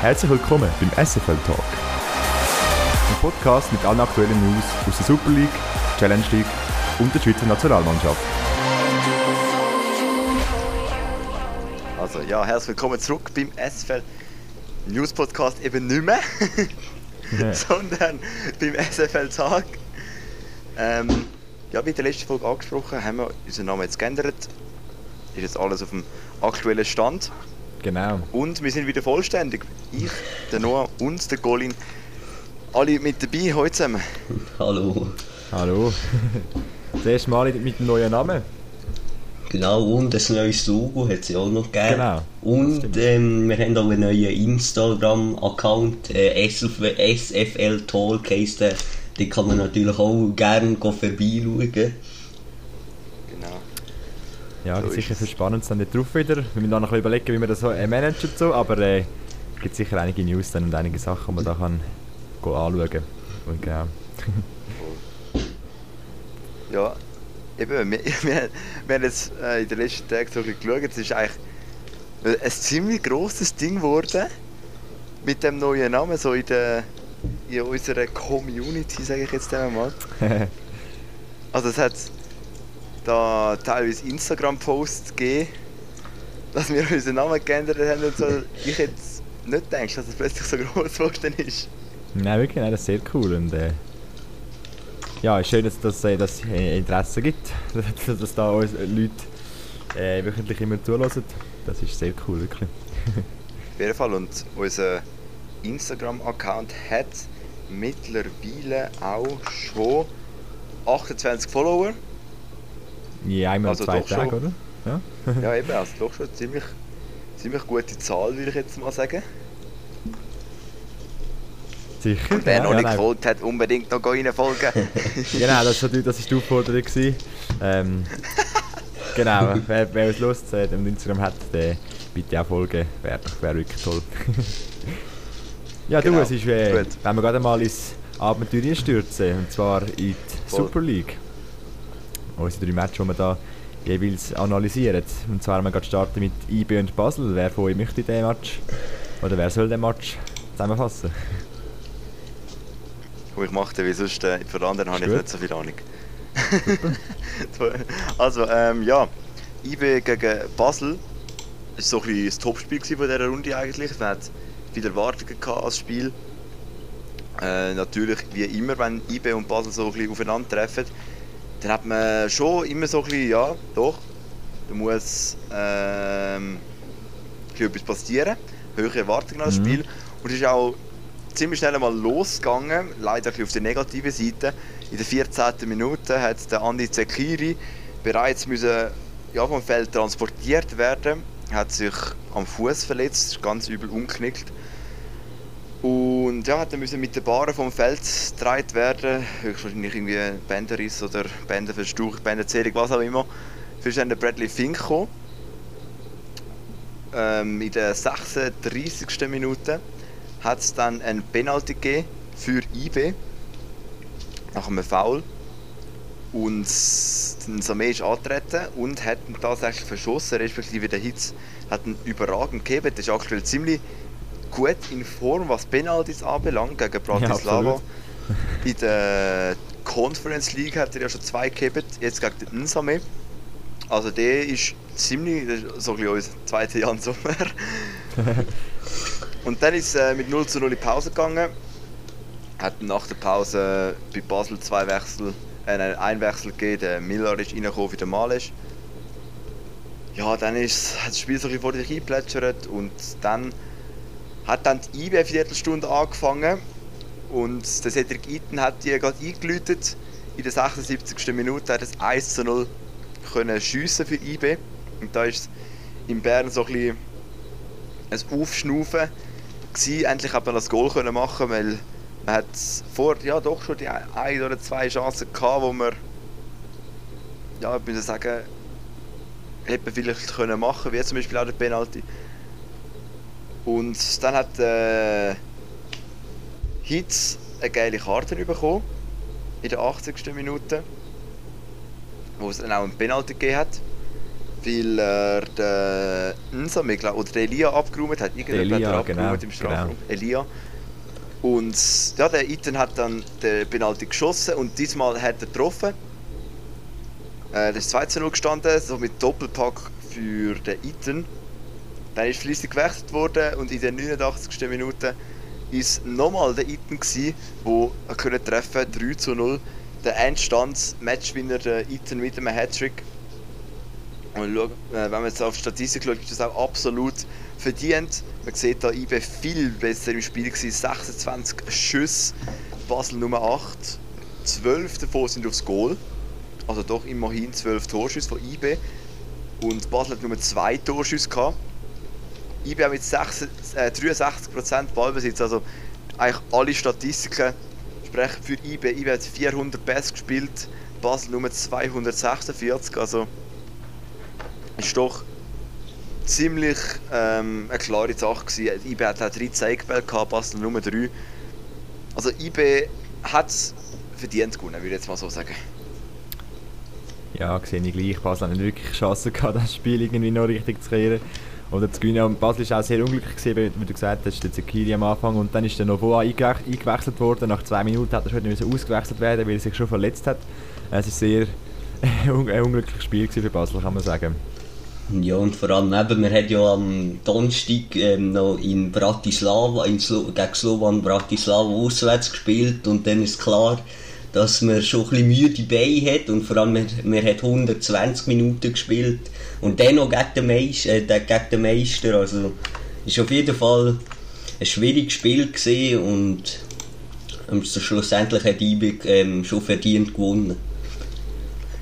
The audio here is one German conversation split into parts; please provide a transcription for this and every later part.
Herzlich willkommen beim SFL Talk. Ein Podcast mit allen aktuellen News aus der Super League, Challenge League und der Schweizer Nationalmannschaft. Also ja, herzlich willkommen zurück beim SFL News Podcast eben nicht mehr, sondern beim SFL Tag. Ähm, ja, wie in der letzten Folge angesprochen, haben wir unseren Namen jetzt geändert. Ist jetzt alles auf dem aktuellen Stand. Genau. Und wir sind wieder vollständig. Ich, der Noah und der Colin. Alle mit dabei heute zusammen. Hallo. Hallo. Das erste Mal mit dem neuen Namen. Genau, und ein neues Logo hat es ja auch noch gegeben. Genau. Und ähm, wir haben auch einen neuen Instagram-Account, äh, SFL Talk heisst der. Den kann man natürlich auch gerne vorbeischauen. Ja, So sicher viel es. Spannendes dann nicht drauf wieder. Wir müssen dann noch überlegen, wie wir das so äh, managen so, aber äh, es gibt sicher einige News dann und einige Sachen, die man da kann anschauen Und genau. Ja, eben, wir, wir, wir haben jetzt äh, in den letzten Tagen so ein bisschen geschaut, es ist eigentlich ein ziemlich grosses Ding geworden mit dem neuen Namen, so in, der, in unserer Community, sage ich jetzt einmal. Also es hat da teilweise Instagram-Posts gegeben, dass wir unseren Namen geändert haben und so. Ich hätte nicht gedacht, dass es plötzlich so groß geworden ist. Nein, wirklich, nein, das ist sehr cool. Und, äh, ja, ist schön, dass das äh, dass, äh, Interesse gibt, dass, dass da uns Leute äh, wöchentlich immer zulassen. Das ist sehr cool, wirklich. Auf jeden Fall. Und unser Instagram-Account hat mittlerweile auch schon 28 Follower. Ja, einmal Also zwei Tage, schon. oder? Ja. Ja, eben, also doch schon ziemlich, ziemlich gute Zahl, würde ich jetzt mal sagen. Sicher. Und wer ja, noch nicht gefolgt hat, unbedingt noch reinfolgen. Genau, das war, das ist die Aufforderung. gewesen. Ähm, genau, wer, wer uns Lust äh, und Instagram hat, der bitte auch folgen. Wäre wär wirklich toll. ja, Genau, du, es ist, äh, gut. wenn wir gerade mal ins Abenteuer stürzen, und zwar in die Voll. Super League. Unsere drei Matches, die wir da jeweils analysieren. Und zwar haben wir gerade starten mit IB und Basel. Wer von euch möchte den Match, oder wer soll den Match zusammenfassen? Und ich mache den, wie sonst äh, für anderen habe ich nicht so viel Ahnung. also, ähm, ja, IB gegen Basel ist so ein bisschen das Topspiel von dieser Runde eigentlich. Man hat viele Erwartungen als Spiel. Äh, natürlich, wie immer, wenn IB und Basel so ein bisschen aufeinandertreffen, dann hat man schon immer so ein bisschen, ja, doch, da muss ähm, etwas passieren. Höhere Erwartungen an das Mhm. Spiel. Und es ist auch ziemlich schnell mal losgegangen, leider auf der negativen Seite. In der 14. Minute hat der Andi Zekiri bereits müssen, ja, vom Feld transportiert werden, hat sich am Fuß verletzt, ist ganz übel umknickt. Und ja, hat dann müssen mit den Bahnen vom Feld getragen werden, höchstwahrscheinlich irgendwie Bänderriss oder Bänderverstauch, Bänderzählung, was auch immer. Für dann der Bradley Fink. Ähm, in der 36. Minute hat es dann ein Penalty gegeben für IB nach einem Foul. Und Samé ist angetreten und hat ihn tatsächlich verschossen, respektive der Hitz hat ihn überragend gegeben. Der ist aktuell ziemlich gut in Form, was Penalties anbelangt, gegen Bratislava. absolut. in der Conference League hat er ja schon zwei gegeben, jetzt gegen den Nsame. Also der ist ziemlich, das ist so ein bisschen unser zweiter Jan Sommer. Und dann ist es äh, mit 0 zu 0 in die Pause gegangen. Hat nach der Pause bei Basel zwei Wechsel, äh, nein, ein Wechsel gegeben. Der Miller ist reingekommen für den Malisch. Ja, dann ist hat das Spiel so ein bisschen vor sich eingeplätschert und dann hat dann die IB eine Viertelstunde angefangen und der Cedric Eaton hat die gerade eingeläutet. In der 76. Minute hat es 1 zu 0 können schiessen für IB. Und da ist in Bern so ein bisschen ein Aufschnaufen gewesen. Endlich hat man das Goal können machen, weil man hat vor ja doch schon die ein oder zwei Chancen gehabt, wo man ja, ich muss sagen, hätte man vielleicht können machen, wie zum Beispiel auch der Penalty. Und dann hat äh, Hitz eine geile Karte bekommen in der 80. Minute, wo es dann auch einen Penalty gegeben hat. weil er den Nsame, glaub, oder den Elia abgeräumt hat. Irgendjemand Elia, hat er abgeräumt genau, im Strafraum. Elia. Und ja, der Ethan hat dann den Penalty geschossen und diesmal hat er getroffen. Äh, das ist 2 zu 0 gestanden, so mit Doppelpack für den Ethan. Dann ist fließig gewechselt worden und in der 89. Minute ist nochmal der Ethan gsi, wo können treffen 3 zu 0. Der Endstand Matchwinner der Ethan mit einem Hattrick. Und äh, wenn man jetzt auf Statistik schaut, ist das auch absolut verdient. Man sieht da IB viel besser im Spiel gewesen. 26 Schüsse, Basel Nummer 8. 12 davon sind aufs Goal. Also doch immerhin 12 Torschüsse von IB. Und Basel hat nur zwei Torschüsse gehabt. IB hat mit 6, äh, 63% Ballbesitz, also eigentlich alle Statistiken sprechen für IB. IB hat 400 Pässe gespielt, Basel nur 246, also ist doch ziemlich ähm, eine klare Sache gewesen. IB hat auch 13 Eckbälle gehabt, Basel nur 3. Also IB hat es verdient gewonnen, würde ich jetzt mal so sagen. Ja, sehe ich gleich. Basel hat nicht wirklich Chance gehabt, das Spiel irgendwie noch richtig zu kehren. Oder zu gewinnen. Und Basel war auch sehr unglücklich, gewesen, wie du gesagt hast, der Zekiri am Anfang. Und dann ist der Novoa eingewe eingewechselt worden. Nach zwei Minuten hat er schon ausgewechselt werden, weil er sich schon verletzt hat. Es war sehr ein unglückliches Spiel für Basel, kann man sagen. Ja, und vor allem eben, wir haben ja am Donnerstag ähm, noch in Bratislava, in Slo gegen Slovan Bratislava auswärts gespielt und dann ist klar, dass man schon ein bisschen müde Beine hat und vor allem, wir, wir hat 120 Minuten gespielt und dann noch gegen den, Meister, äh, gegen den Meister, also ist auf jeden Fall ein schwieriges Spiel gesehen und ähm, schlussendlich hat IBE ähm, schon verdient gewonnen.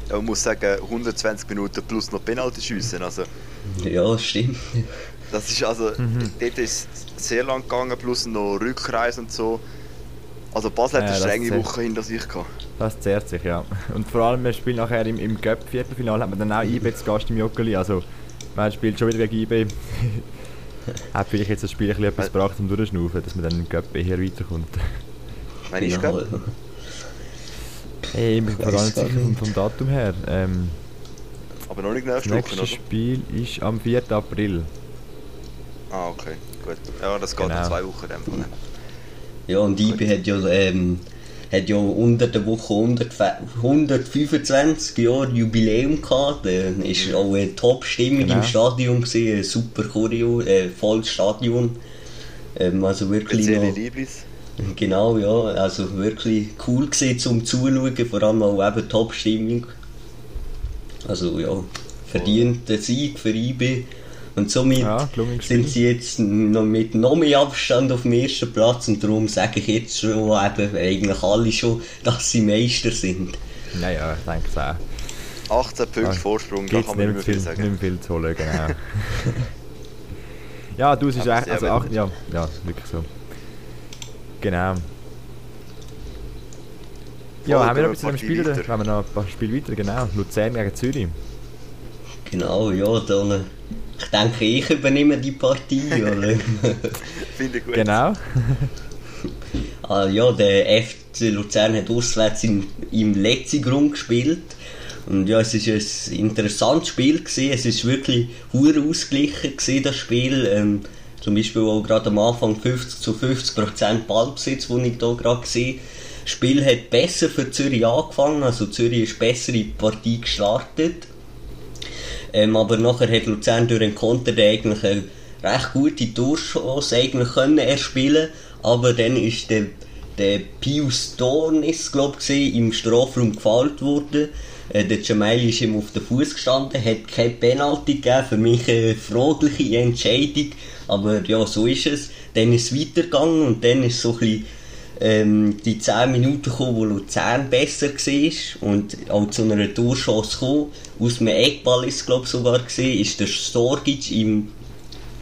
Ja, man muss sagen, 120 Minuten plus noch Penalty schiessen, also Ja, stimmt. das ist also, dort ist es sehr lang gegangen, plus noch Rückreise und so. Also Basel hat Ja, eine das strenge. Woche hinter sich gehabt. Das zehrt sich, ja. Und vor allem, wir spielen nachher im, im Cup-Viertelfinale, hat man dann auch IB zu Gast im Joggeli. Also, man spielt schon wieder gegen IB. hat vielleicht jetzt das Spiel ein bisschen etwas gebracht zum Durchschnaufen, dass man dann im Cup eher weiterkommt. Wenn ich Genau. glaube, Hey, ich bin mir gar nicht sicher vom, vom Datum her. Ähm, aber noch nicht das nächste Woche, oder? Spiel ist am 4. April. Ah, okay, gut. Ja, das geht Genau. in zwei Wochen in dem Fall. Ja, und IB hat ja, ähm, hat ja unter der Woche 100, 125 Jahre Jubiläum gehabt. Da ist auch eine Top-Stimmung Genau. im Stadion gewesen, ein super Choreo, äh, volles Stadion. Ähm, also wirklich noch, Lieblis. genau, ja, also wirklich cool gewesen zum Zuschauen, vor allem auch eben Top-Stimmung. Also ja, verdienter Sieg für IB. Und somit Ja, sind sie jetzt noch mit noch mehr Abstand auf dem ersten Platz und darum sage ich jetzt schon eben eigentlich alle schon, dass sie Meister sind. Naja, ich denke es auch. 18 Punkte Ah, Vorsprung, da kann man nicht nicht viel, nicht sagen. mehr viel zu holen, genau. ja, du, es ist Aber echt, also acht, wenig. ja, ja, wirklich so. Genau. Ja, haben wir noch zu dem wir Spiel, ein oder? Wenn wir noch ein paar Spiele weiter, genau. Luzern gegen Zürich. Genau, ja, dann, ich denke, ich übernehme die Partie. oder? Finde ich gut. Genau. Ah, ja, der FC Luzern hat auswärts im, im letzten Grund gespielt. Und ja, es ist ein interessantes Spiel gewesen. Es ist wirklich hure ausgeglichen gewesen, das Spiel. Ähm, zum Beispiel auch gerade am Anfang 50 zu 50 Prozent Ballbesitz, den ich hier gerade sehe. Das Spiel hat besser für Zürich angefangen, also Zürich ist besser in die Partie gestartet. Ähm, aber nachher hat Luzern durch den Konter eigentlich eine recht gute Torchance eigentlich können erspielen aber dann ist der, der Pius Dornis, glaube ich, im Strafraum gefällt worden. Äh, der Jamaili ist ihm auf den Fuß gestanden, hat keine Penalty gegeben, für mich eine fragliche Entscheidung, aber ja, so ist es. Dann ist es weitergegangen und dann ist so ein bisschen ähm, die 10 Minuten gekommen, wo Luzern besser war und auch zu einer Torchance gekommen. Aus dem Eckball ist glaube sogar gesehen, ist der Storgic im,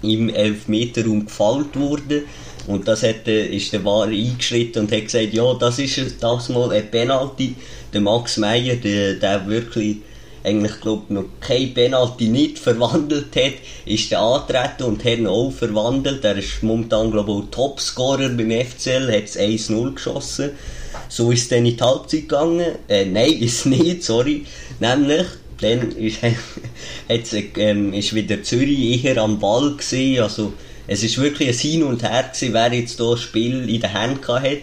im Elfmeterraum gefällt worden. Und das hat, äh, ist der Wahre eingeschritten und hat gesagt, ja, das ist das mal ein Penalty. Der Max Meyer, der, der wirklich eigentlich glaub, noch kein Penalty nicht verwandelt hat, ist der angetreten und hat ihn auch verwandelt. Er ist momentan glaube ich auch Topscorer beim FCL, hat es 1-0 geschossen. So ist es dann in die Halbzeit gegangen. Äh, nein, ist nicht, sorry. Nämlich dann ist, ähm, ist wieder Zürich eher am Ball gewesen, also es ist wirklich ein Hin und Her gewesen, wer jetzt das Spiel in der Hand hat.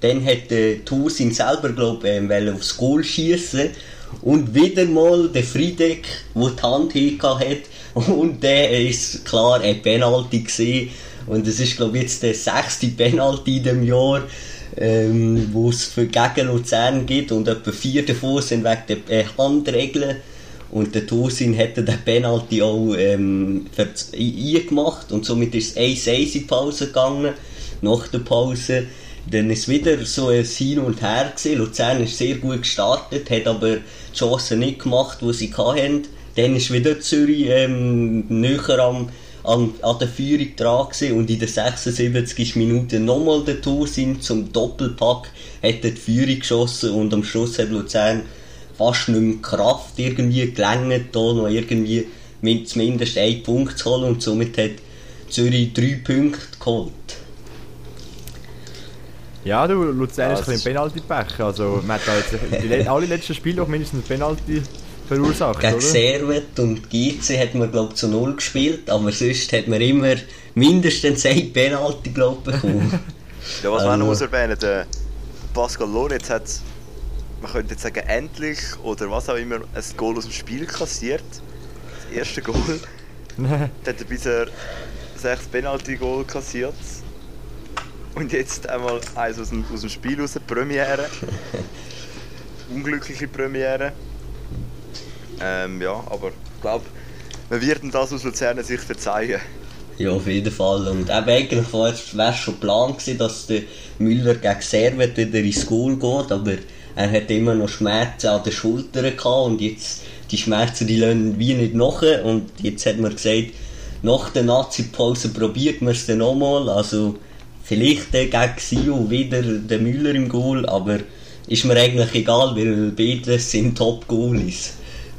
Dann hat äh, Tusin selber, glaube ich, ähm, aufs Goal schießen und wieder mal der Friedeck, der die Hand hat. Und der ist klar ein Penalty gewesen. und es ist glaube ich jetzt der sechste Penalty in dem Jahr ähm, wo es für gegen Luzern gibt und etwa vier davon sind wegen der äh, Handregeln. Und der Tosin hätte den Penalty auch ähm, eingemacht. Und somit ist es 1-1 in die Pause gegangen. Nach der Pause dann ist wieder so ein Hin und Her gewesen. Luzern ist sehr gut gestartet, hat aber die Chancen nicht gemacht, die sie hatten. Dann ist wieder Zürich ähm, näher am, an, an der Führung dran gewesen. und in der 76. Minute nochmal der Tosin zum Doppelpack hat die Führung geschossen und am Schluss hat Luzern fast nicht mehr Kraft irgendwie gelangt, da noch irgendwie mit zumindest einen Punkt zu holen und somit hat Zürich drei Punkte geholt. Ja, du, Luzern ist ein bisschen Penalty-Pech. Also, man hat jetzt die, alle letzten Spiele auch mindestens ein Penalty verursacht, Gegen Servet und GC hat man, glaube zu null gespielt, aber sonst hat man immer mindestens ein Penalty, glaube bekommen. ja, was wir noch also- erwähnen, der Pascal Lorenz hat man könnte jetzt sagen, endlich oder was auch immer, ein Goal aus dem Spiel kassiert. Das erste Goal. Dann hat er bisher sechs Penalty-Goal kassiert. Und jetzt einmal eins aus dem, aus dem Spiel raus, Premiere. Unglückliche Premiere. Ähm, ja, aber ich glaube, wir werden das aus Luzerner Sicht verzeihen. Ja, auf jeden Fall. Und eben eigentlich wäre es schon Plan gewesen, dass der Müller gegen Servet wieder ins Goal geht, aber er hat immer noch Schmerzen an den Schultern gehabt und jetzt, die Schmerzen, die lassen wie nicht nach und jetzt hat man gesagt, nach der Nazi-Pause probiert man es dann nochmal, also vielleicht gegen Sio wieder der Müller im Goal, aber ist mir eigentlich egal, weil beide sind Top-Goalies.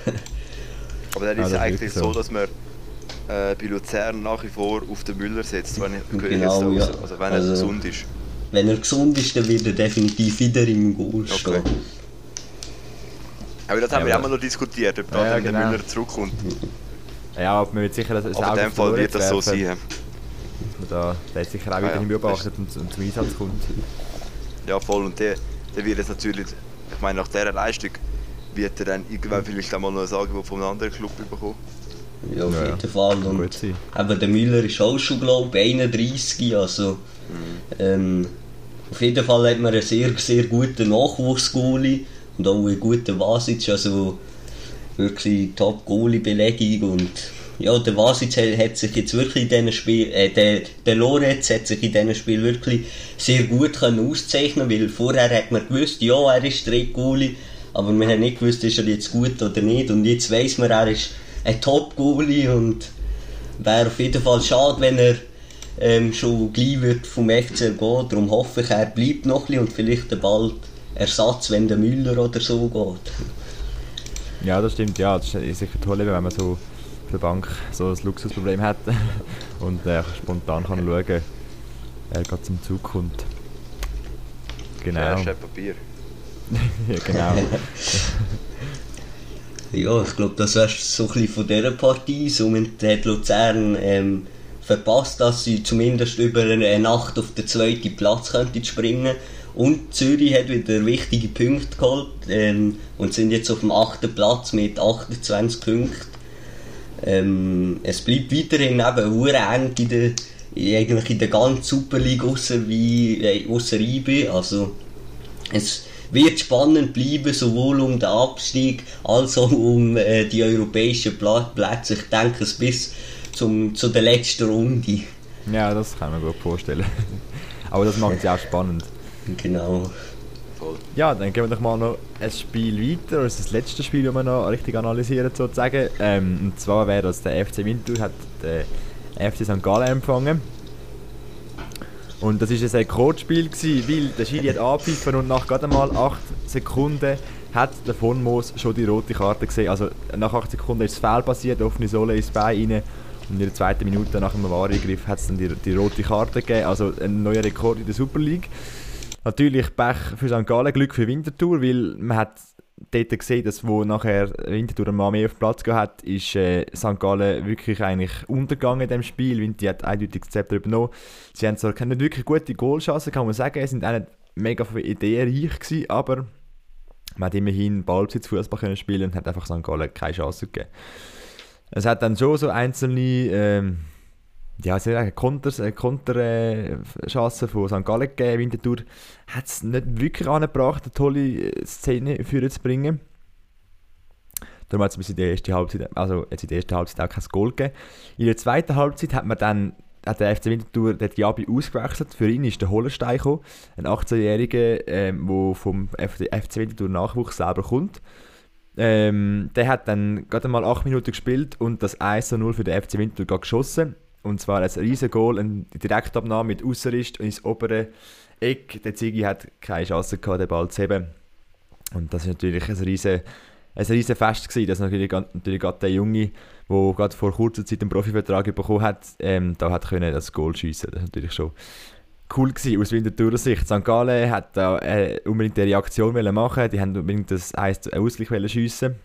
aber dann ist es ja, eigentlich so, dass man äh, bei Luzern nach wie vor auf den Müller setzt, wenn, genau, ja. also wenn also, er gesund ist. Wenn er gesund ist, dann wird er definitiv wieder im Goal okay. stehen. Aber das haben ja, wir auch mal noch diskutiert, ob da ja, genau. der Müller zurückkommt. Ja, aber man wird sicher, dass es Aber in dem Fall wird das so sein. Da, der hat sicher auch wieder ah, ja, beobachtet und, und, zum Einsatz kommt. Ja, voll. Und der, der wird jetzt natürlich, ich meine, nach dieser Leistung wird er dann irgendwann vielleicht auch mal noch ein Angebot von einem anderen Club bekommen. Ja, auf jeden ja, Fall. Und aber der Müller ist auch schon, glaube ich, 31, also ähm, auf jeden Fall hat man einen sehr, sehr guten Nachwuchsgoalie und auch einen guten Vasic, also wirklich Top-Goalie-Belegung und ja, der Vasic hat sich jetzt wirklich in diesem Spiel, äh, der, der Lorenz hat sich in diesem Spiel wirklich sehr gut können auszeichnen weil vorher hat man gewusst, ja, er ist Drittgoalie, aber man hat nicht gewusst, ist er jetzt gut oder nicht und jetzt weiss man, er ist ein Top-Goalie und wäre auf jeden Fall schade, wenn er ähm, schon gleich wird vom FCL gehen. Darum hoffe ich, er bleibt noch ein und vielleicht bald Ersatz, wenn der Müller oder so geht. Ja, das stimmt. Ja, das ist sicher toll, wenn man so der Bank so ein Luxusproblem hat und äh, spontan kann schauen, er gerade zum Zug kommt. Genau. Ja, Papier. ja, genau. ja, ich glaube, das wäre so ein bisschen von dieser Partie. Somit hat Luzern ähm, verpasst, dass sie zumindest über eine Nacht auf den zweiten Platz könnten springen und Zürich hat wieder wichtige Punkte geholt ähm, und sind jetzt auf dem achten Platz mit 28 Punkten. Ähm, es bleibt weiterhin eben eng in der, eigentlich in der ganzen Super League außer wie äh, außer IB. Also es wird spannend bleiben, sowohl um den Abstieg als auch um äh, die europäischen Plätze. Ich denke es bis zum, zu der letzten Runde. Ja, das kann man gut vorstellen. Aber das macht es ja auch spannend. Genau. Ja, dann gehen wir doch mal noch ein Spiel weiter. Das ist das letzte Spiel, das wir noch richtig analysieren sozusagen. Ähm, und zwar wäre das der FC Winterthur hat der FC St. Gallen empfangen. Und das war ein Rekordspiel, weil der Schiri hat angepfiffen und nach gerade mal 8 Sekunden hat der von Moos schon die rote Karte gesehen. Also nach 8 Sekunden ist das Foul passiert, offene Sohle ins Bein rein und in der zweiten Minute nach dem Wahrgriff hat es dann die, die, rote Karte gegeben, also ein neuer Rekord in der Super League. Natürlich Pech für St. Gallen, Glück für Winterthur, weil man hat dort gesehen, dass wo nachher Winterthur mal mehr auf den Platz hat, ist äh, St. Gallen wirklich eigentlich untergegangen in dem Spiel. Winterthur hat eindeutig das Zepter übernommen. Sie haben zwar keine wirklich gute Goalchancen, kann man sagen. Sie sind auch nicht mega ideenreich gewesen, aber man hat immerhin Ballbesitz Fußball können spielen und hat einfach St. Gallen keine Chance gegeben. Es hat dann schon so einzelne ähm, ja, sehr Konter, äh, Konterchancen von St. Gallen gegeben. Winterthur hat es nicht wirklich angebracht, eine tolle äh, Szene für zu bringen. Darum hat es in der ersten Halbzeit, also jetzt Halbzeit auch kein Goal gegeben. In der zweiten Halbzeit hat man dann hat der FC Winterthur den Diaby ausgewechselt. Für ihn ist der Hollenstein gekommen, ein 18-Jähriger, der ähm, vom FC Winterthur Nachwuchs selber kommt. Ähm, der hat dann gerade mal 8 Minuten gespielt und das 1-0 für den FC Winterthur geschossen. Und zwar ein riesen Goal, eine Direktabnahme mit Ausserrist ins obere Eck. Der Ziggy hat keine Chance gehabt, den Ball zu heben. Und das ist natürlich ein riesen, ein riesen Fest gewesen, dass natürlich, natürlich gerade der Junge, der gerade vor kurzer Zeit einen Profivertrag bekommen hat, ähm, da hat können das Goal schiessen. Das ist natürlich schon cool gewesen, aus Winterthurer Sicht. St. Gallen hat da äh, unbedingt eine Reaktion machen die haben unbedingt das heisst, Ausgleich schiessen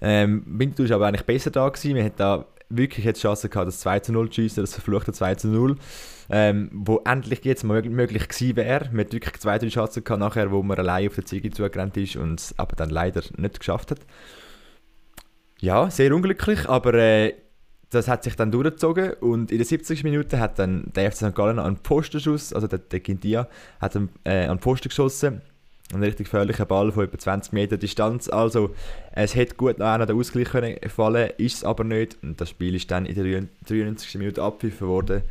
ähm, Winterthur war aber eigentlich besser da gewesen. Wir hatten da wirklich jetzt Chance gehabt, das 2 zu 0 zu schiessen, das verfluchte 2 zu 0, ähm, wo endlich jetzt mal möglich gewesen wäre. Man hat wirklich zwei, drei Chancen gehabt nachher, wo man allein auf der Ziege zugerannt ist und es aber dann leider nicht geschafft hat. Ja, sehr unglücklich, aber äh, das hat sich dann durchgezogen und in der 70. Minute hat dann der FC St. Gallen einen Postenschuss, also der, der Quintia, hat einen, äh, einen Posten geschossen ein richtig gefährlicher Ball von etwa 20 Meter Distanz. Also, es hätte gut noch der Ausgleich können fallen ist es aber nicht. Und das Spiel ist dann in der 93. Minute abpfiffen worden.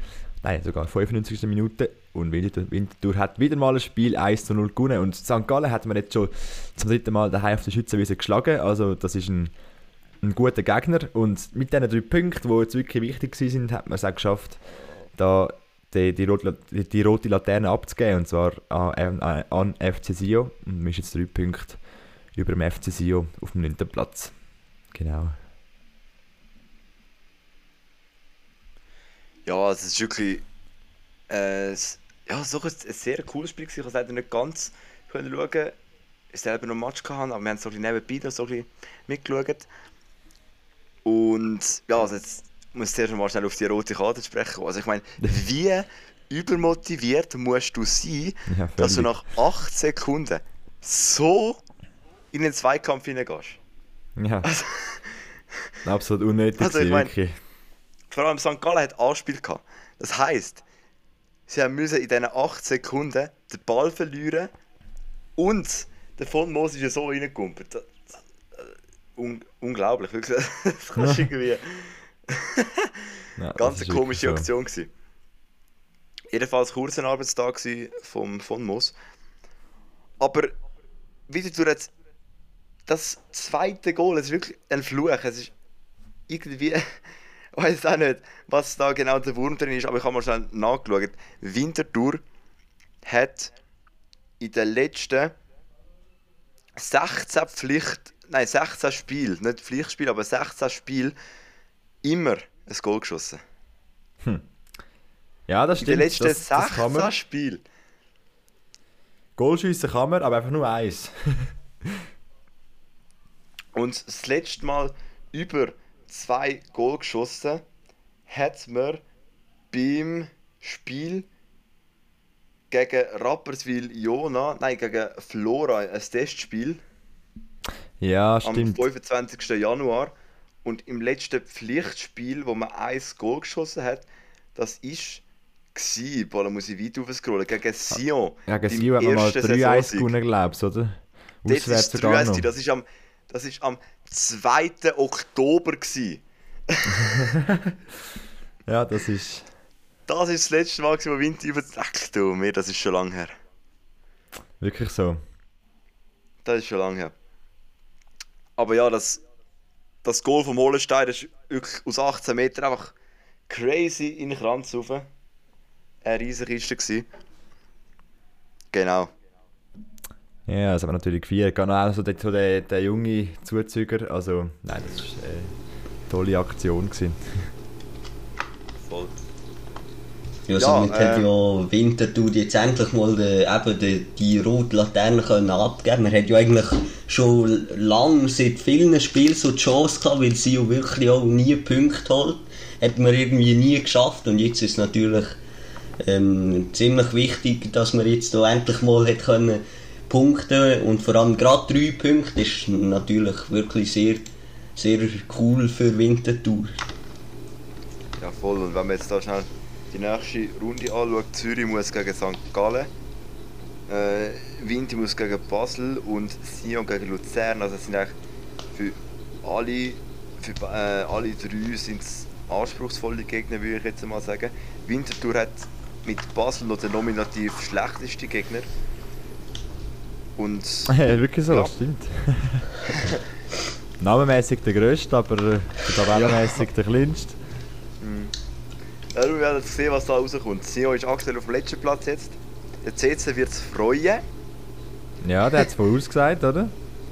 Nein, sogar 95. Minute. Und Winterthur, hat wieder mal ein Spiel 1 zu 0 gewonnen. Und St. Gallen hat man jetzt schon zum dritten Mal daheim auf der Schützenwiese geschlagen. Also, das ist ein, ein guter Gegner. Und mit diesen drei Punkten, die jetzt wirklich wichtig waren, hat man es auch geschafft, da die, die, rote, die, rote Laterne abzugeben, und zwar an, an, an FC Sio. Und wir sind jetzt drei Punkte über dem FC Sio auf dem 9. Platz. Genau. Ja, es ist wirklich äh, ja, so ein, ein sehr cooles Spiel. Ich konnte nicht ganz können schauen. Ich selber noch einen Match gehabt, aber wir haben so ein nebenbei noch so ein mitgeschaut. Und ja, also jetzt muss zuerst mal schnell auf die rote Karte sprechen. Also ich meine, wie übermotiviert musst du sein, ja, dass du nach 8 Sekunden so in den Zweikampf hineingehst? Ja. Also, Absolut unnötig. Also ich meine, vor allem St. Gallen hat Anspiel gehabt. Das heisst, sie haben müssen in diesen 8 Sekunden den Ball verlieren und der von Moos ist ja so reingekumpelt. Un unglaublich, wirklich. Das kannst du irgendwie ja, Ganz eine komische Aktion. So. Gewesen. Jedenfalls kurzer Arbeitstag vom, von Moos. Aber wie du jetzt das zweite Goal, es ist wirklich ein Fluch. Es ist irgendwie, ich weiß auch nicht, was da genau der Wurm drin ist, aber ich habe mal schnell nachgeschaut. Winterthur hat in den letzten 16 Pflicht, nein 16 Spiel, nicht Pflichtspiel, aber 16 Spiel immer ein Goal geschossen. Hm. Ja, das stimmt. In den letzten das, 16 Spielen. Goal schiessen kann man, aber einfach nur eins. Und das letzte Mal über zwei Goal geschossen hat man beim Spiel gegen Rapperswil Jona, nein, gegen Flora, ein Testspiel. Ja, stimmt. Am 25. Januar. Und im letzten Pflichtspiel, wo man ein Goal geschossen hat, das ist gewesen, boah, da muss ich weit aufscrollen, gegen Sion. Ja, gegen Sion hat man mal 3-1 gewonnen, glaubst du, oder? Auswärts das ist 3 das ist am, das ist am 2. Oktober gewesen. ja, das ist... Das ist das letzte Mal, wo Winter über... Ach du, mir, das ist schon lange her. Wirklich so? Das ist schon lange her. Aber ja, das das Goal vom Holenstein ist wirklich aus 18 Metern einfach crazy in den Kranz rauf. Eine riesige Kiste Genau. Ja, das haben wir natürlich gefeiert. Genau, also der, der, der junge Zuzüger. Also, nein, das war eine tolle Aktion. Gewesen. Voll. Ja, somit ja, hat ähm, ja Winterthur jetzt endlich mal de, eben de, die rote Laterne können abgeben Man hat ja eigentlich schon lange, seit vielen Spielen so die Chance gehabt, weil sie ja wirklich auch nie Punkte holt. Hat man irgendwie nie geschafft und jetzt ist es natürlich ähm, ziemlich wichtig, dass man jetzt da endlich mal hat können punkten und vor allem gerade drei Punkte ist natürlich wirklich sehr, sehr cool für Winterthur. Ja voll und wenn man jetzt da schnell die nächste Runde anschaut, Zürich muss gegen St. Gallen, äh, Winti muss gegen Basel und Sion gegen Luzern. Also sind eigentlich für alle, für, äh, alle drei sind anspruchsvolle Gegner, würde ich jetzt mal sagen. Winterthur hat mit Basel noch den nominativ schlechtesten Gegner. Und. Ja, wirklich so, ja. stimmt. Namenmäßig der grösste, aber tabellenmäßig der kleinste. Ja, wir werden sehen, was da rauskommt. Sio ist aktuell auf dem letzten Platz jetzt. Der CC wird es freuen. Ja, der hat es vorausgesagt, oder?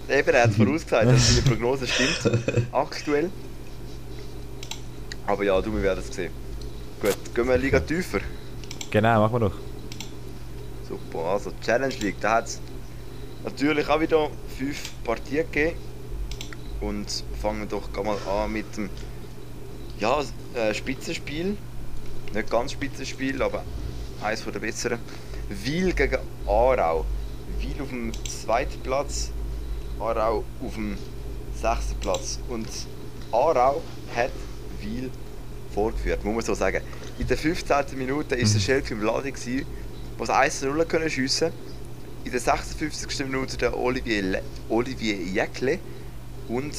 Eben, er hat es vorausgesagt, dass seine Prognose stimmt. aktuell. Aber ja, du, wir werden es sehen. Gut, gehen wir Liga tiefer. Genau, machen wir doch. Super, also Challenge League, da hat es natürlich auch wieder fünf Partien gegeben. Und fangen doch mal an mit dem ja, äh, Spitzenspiel nicht ganz Spitzenspiel, aber eines der besseren. Wiel gegen Aarau. Wiel auf dem zweiten Platz, Aarau auf dem sechsten Platz. Und Aarau hat Wiel vorgeführt, muss man so sagen. In der 15. Minute war der mhm. Schelke im Laden, was 1 0 können schiessen In der 56. Minute der Olivier, Le Olivier Jäckle und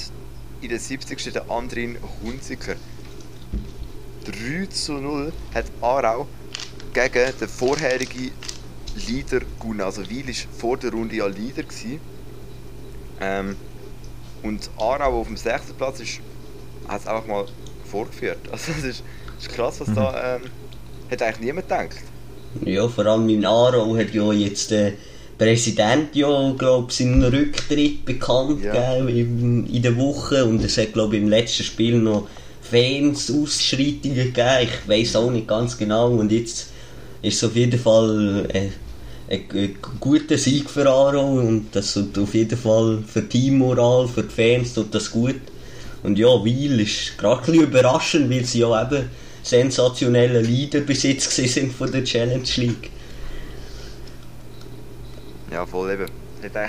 in der 70. der Andrin Hunziker. 3 zu 0 hat Aarau gegen den vorherigen Leader gewonnen. Also Wil war vor der Runde ja Leader. Ähm, und Aarau auf dem 6. Platz ist, hat es einfach mal vorgeführt. Also das ist, ist krass, was mhm. da ähm, hat eigentlich niemand gedacht. Ja, vor allem in Aarau hat ja jetzt der Präsident ja, glaube seinen Rücktritt bekannt ja. gegeben in, in der Woche und es hat glaube im letzten Spiel noch Fans Ausschreitungen gegeben. Ich weiß auch nicht ganz genau. Und jetzt ist es auf jeden Fall ein, ein, guter Sieg für Aro und das tut auf jeden Fall für Teammoral, für die Fans tut das gut. Und ja, Weil ist gerade ein überraschend, weil sie ja eben sensationelle Leader bis jetzt sind von der Challenge League. Ja, voll eben. Hätte,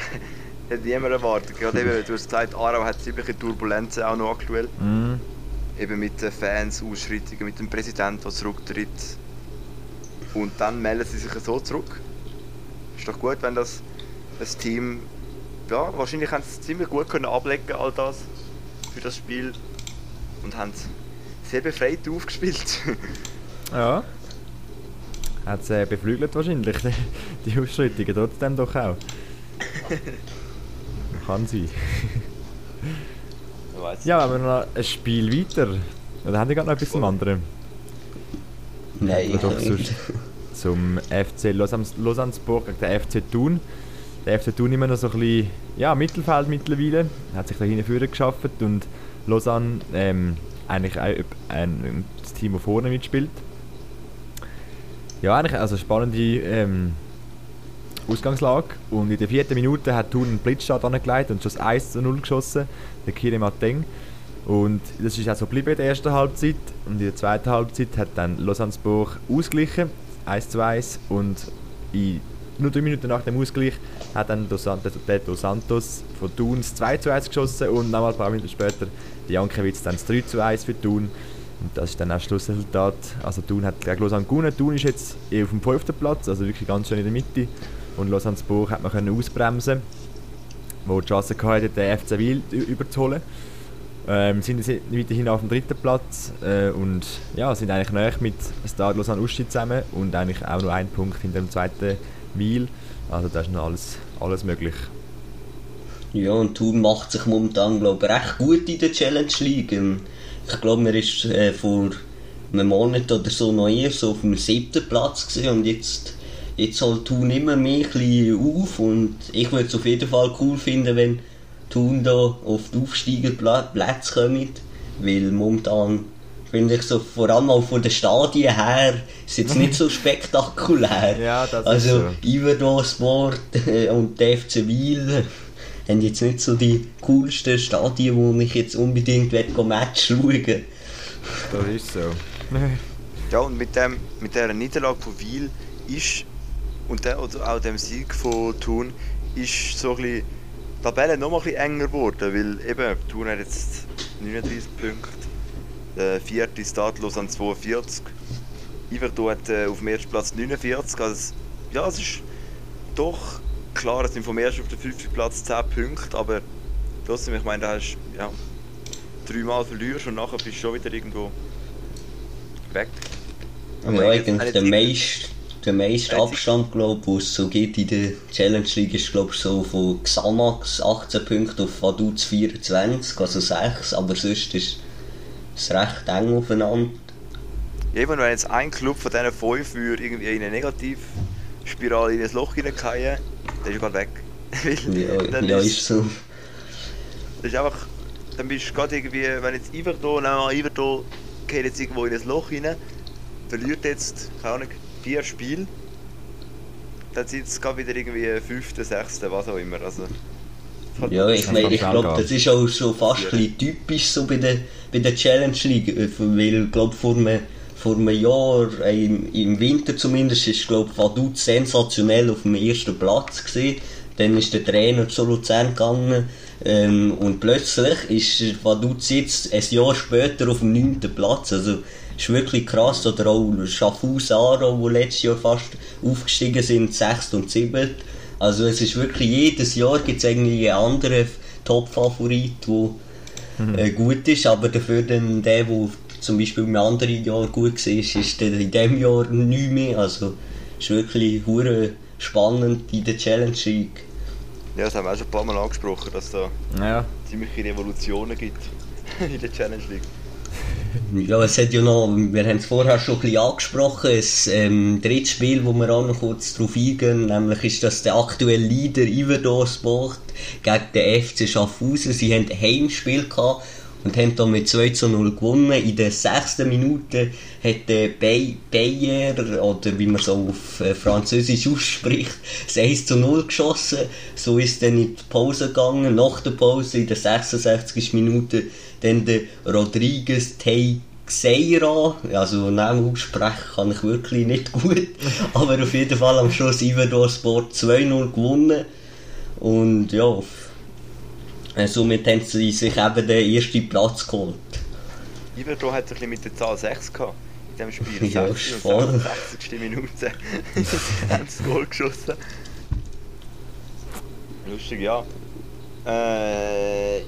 hätte niemand erwartet. Gerade eben, du hast gesagt, Aarau hat ziemliche Turbulenzen auch noch aktuell. Mm eben mit den Fans, Ausschreitungen, mit dem Präsidenten, der zurücktritt. Und dann melden sie sich so zurück. Ist doch gut, wenn das, das Team, ja, wahrscheinlich haben sie es ziemlich gut können ablegen all das für das Spiel und haben sehr befreit aufgespielt. ja. Hat es äh, beflügelt wahrscheinlich, die Ausschreitungen, trotzdem doch auch. Kann sein. Ja, aber noch ein Spiel weiter. Oder haben die gerade noch etwas zum anderen? Nein, ich doch sonst Zum FC Lausanne-Sport gegen den FC Thun. Der FC Thun immer noch so ein bisschen ja, Mittelfeld mittlerweile. Hat sich da hinten geschafft und Lausanne ähm, eigentlich auch ein, das Team, das vorne mitspielt. Ja, eigentlich also spannende ähm, Ausgangslage. Und in der vierten Minute hat Thun einen Blitzstart angelegt und schon das 1 zu 0 geschossen, der Kiri Mateng. Und das ist auch so geblieben in der ersten Halbzeit. Und in der zweiten Halbzeit hat dann Lausanne-Sport ausgeglichen, 1 zu 1. Und in nur drei Minuten nach dem Ausgleich hat dann Dos der Dos Santos von Thun 2 zu 1 geschossen und nochmal ein paar Minuten später die Jankiewicz dann das 3 zu 1 für Thun. Und das ist dann auch das Schlussresultat. Also Thun hat gegen Lausanne gewonnen. Thun ist jetzt eh auf dem fünften Platz, also wirklich ganz schön in der Mitte und Lausanne-Buch hat man können ausbremsen wo die Chance hatte, den FC Wiel überzuholen. Ähm, sind weiterhin auf dem dritten Platz äh, und ja, sind eigentlich näher mit Stade Lausanne Uschi zusammen und eigentlich auch nur ein Punkt hinter dem zweiten Wiel. Also da ist noch alles, alles möglich. Ja, und Thun macht sich momentan, glaube ich, recht gut in der Challenge League. Ähm, ich glaube, er ist äh, vor einem Monat oder so noch eher so auf dem siebten Platz gewesen und jetzt jetzt halt Thun immer mehr auf und ich würde es auf jeden Fall cool finden, wenn Thun da auf die Aufsteigerplätze kommt, weil momentan finde ich so, vor allem auch von den Stadien her, ist jetzt nicht so spektakulär. Ja, das ist also, so. Iverdo Sport äh, und der FC Wiel haben jetzt nicht so die coolsten Stadien, wo ich jetzt unbedingt Match schauen Das ist so. Ja, und mit, dem, mit dieser Niederlage von Wiel ist, und der, oder auch dem Sieg von Thun, ist so ein bisschen, die Tabelle noch mal ein bisschen enger geworden, weil eben, Thun hat jetzt 39 Punkte, der vierte ist Stadlos an 42, Iverdo hat äh, auf dem ersten Platz 49, also es- ja, es ist doch klar, es sind vom ersten auf den fünften Platz 10 Punkte, aber trotzdem, ich meine, da hast du ja, dreimal verlierst und nachher bist du schon wieder irgendwo weg. Aber Ja, jetzt- ich denke, eine der meiste, der meiste Abstand, glaube wo es so geht in der Challenge League, ist, glaube ich, so von Xamax 18 Punkte auf Vaduz 24, also 6, aber sonst ist es recht eng aufeinander. Eben, wenn jetzt ein Club von diesen fünf würde irgendwie in eine Negativspirale in ein Loch hineingehen, dann ist er gerade weg. Ja, dann ja ist, ist so. das ist einfach, dann bist du gerade irgendwie, wenn jetzt Iverdo, nehmen wir mal Iverdo, geht jetzt irgendwo in ein Loch hinein, verliert jetzt, keine Ahnung, vier Spiele, dann sind es gerade wieder irgendwie fünfte, sechste, was auch immer. Also, Ja, ich meine, ich glaube, das ist auch so fast Ja. ein typisch so bei der, bei der Challenge League, äh, weil ich glaube, vor einem, vor einem Jahr, äh, im, im Winter zumindest, ist glaube Vaduz sensationell auf dem ersten Platz gesehen. Dann ist der Trainer zu Luzern gegangen ähm, und plötzlich ist Vaduz jetzt ein Jahr später auf dem neunten Platz. Also ist wirklich krass. Oder auch Schaffhaus Aro, wo letztes Jahr fast aufgestiegen sind, sechst und siebent. Also es ist wirklich jedes Jahr gibt es irgendwie einen anderen Top-Favorit, der äh, gut ist, aber dafür dann der, der zum Beispiel im anderen Jahr gut war, ist dann in diesem Jahr nicht mehr. Also es ist wirklich hure spannend in der Challenge League. ja, das haben wir auch schon ein paar Mal angesprochen, dass es da Ja, ziemliche Revolutionen gibt in der Challenge League. Ja, es hat ja noch, wir haben es vorher schon ein bisschen angesprochen, das ähm, dritte Spiel, wo wir auch noch kurz drauf eingehen, nämlich ist das der aktuelle Leader Iverdo Sport gegen den FC Schaffhausen. Sie haben ein Heimspiel gehabt und haben da mit 2 zu 0 gewonnen. In der sechsten Minute hat der Bay Bayer, oder wie man so auf äh, Französisch ausspricht, das 1 zu 0 geschossen. So ist dann in die Pause gegangen. Nach der Pause, in der 66. Minute, dann der Rodriguez Teixeira, also Namen aussprechen kann ich wirklich nicht gut, aber auf jeden Fall am Schluss Iverdor Sport 2-0 gewonnen. Und ja, somit haben sie sich eben den ersten Platz geholt. Iverdo hat bisschen mit der Zahl 6 gehabt in diesem Spiel. Ja, 60 und spannend. 66. Minute haben sie das Goal geschossen. Lustig, ja. Äh,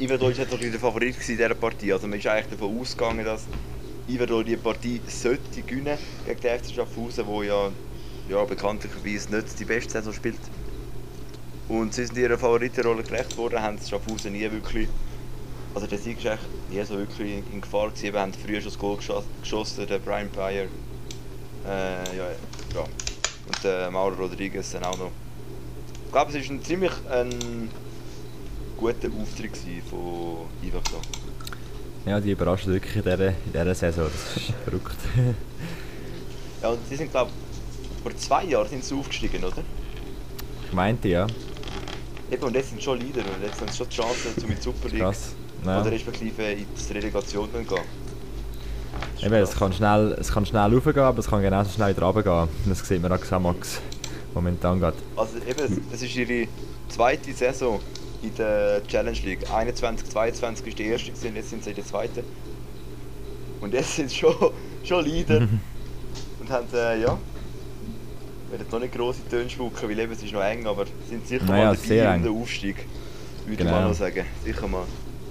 Iverdo war natürlich der Favorit in dieser Partie. Also man ist eigentlich davon ausgegangen, dass Iverdo die Partie sollte gewinnen gegen den FC Schaffhausen, wo ja, ja bekanntlicherweise nicht die beste Saison spielt. Und sie sind ihrer Favoritenrolle gerecht worden, haben Schaffhausen nie wirklich also der Sieg ist echt nie so wirklich in- Gefahr gewesen. Wir haben früher schon das Goal geschossen, der Brian Bayer. Äh, ja, ja. Und der Mauro Rodriguez dann auch noch. Ich glaube, es war ein ziemlich ein guter Auftritt von Iverdo. ja die überraschen wirklich in dieser, in dieser Saison. Das ist verrückt. Ja, und sie sind glaube vor zwei Jahren sind sie aufgestiegen, oder? ich meinte ja. Eben, und jetzt sind schon Leader und jetzt haben sie schon die Chance, um in die Super League Krass. Ja. oder respektive in die Relegation dann gehen. Das Eben, es kann schnell, es kann schnell raufgehen, aber es kann genauso schnell wieder runtergehen. Das sieht man an Xamax momentan gerade. Also eben, es ist ihre zweite Saison in der Challenge League. 21, 22 ist die erste gewesen, jetzt sind sie in der zweiten. Und jetzt sind sie schon, schon Leader. und haben, äh, ja, werden noch nicht grosse Töne schmucken, weil eben es ist noch eng, aber sind sicher Naja, mal dabei sehr um eng. Aufstieg. Würde ich Genau. mal noch sagen. Sicher mal.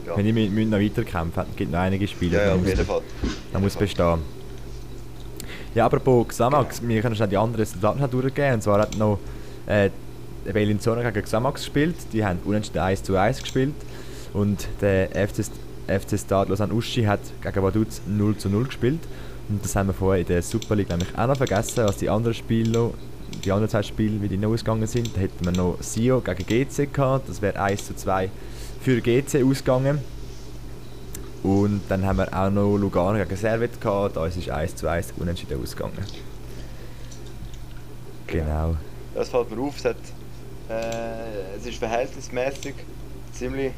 Ja, Wenn ich mit müssen noch weiterkämpfen, es gibt noch einige Spiele. ja, ja auf muss- jeden Fall. Da muss bestehen. Ja, apropos Xamax, wir können schnell die anderen Resultate noch durchgehen. Und zwar hat noch äh, Bellinzona gegen Xamax gespielt. Die haben unentschieden 1 zu 1 gespielt. Und der FC, FC Stade Lausanne Uschi hat gegen Vaduz 0 zu 0 gespielt. Und das haben wir vorher in der Super League nämlich auch noch vergessen, was die anderen Spiele noch, die anderen zwei Spiele, wie die noch ausgegangen sind. Da hätten wir noch Sio gegen GC gehabt. Das wäre 1 zu 2 für GC ausgegangen. Und dann haben wir auch noch Lugano gegen Servet gehabt. Da ist es 1 zu 1 unentschieden ausgegangen. Genau. Das fällt mir auf. Es, hat, äh, es ist verhältnismäßig ziemlich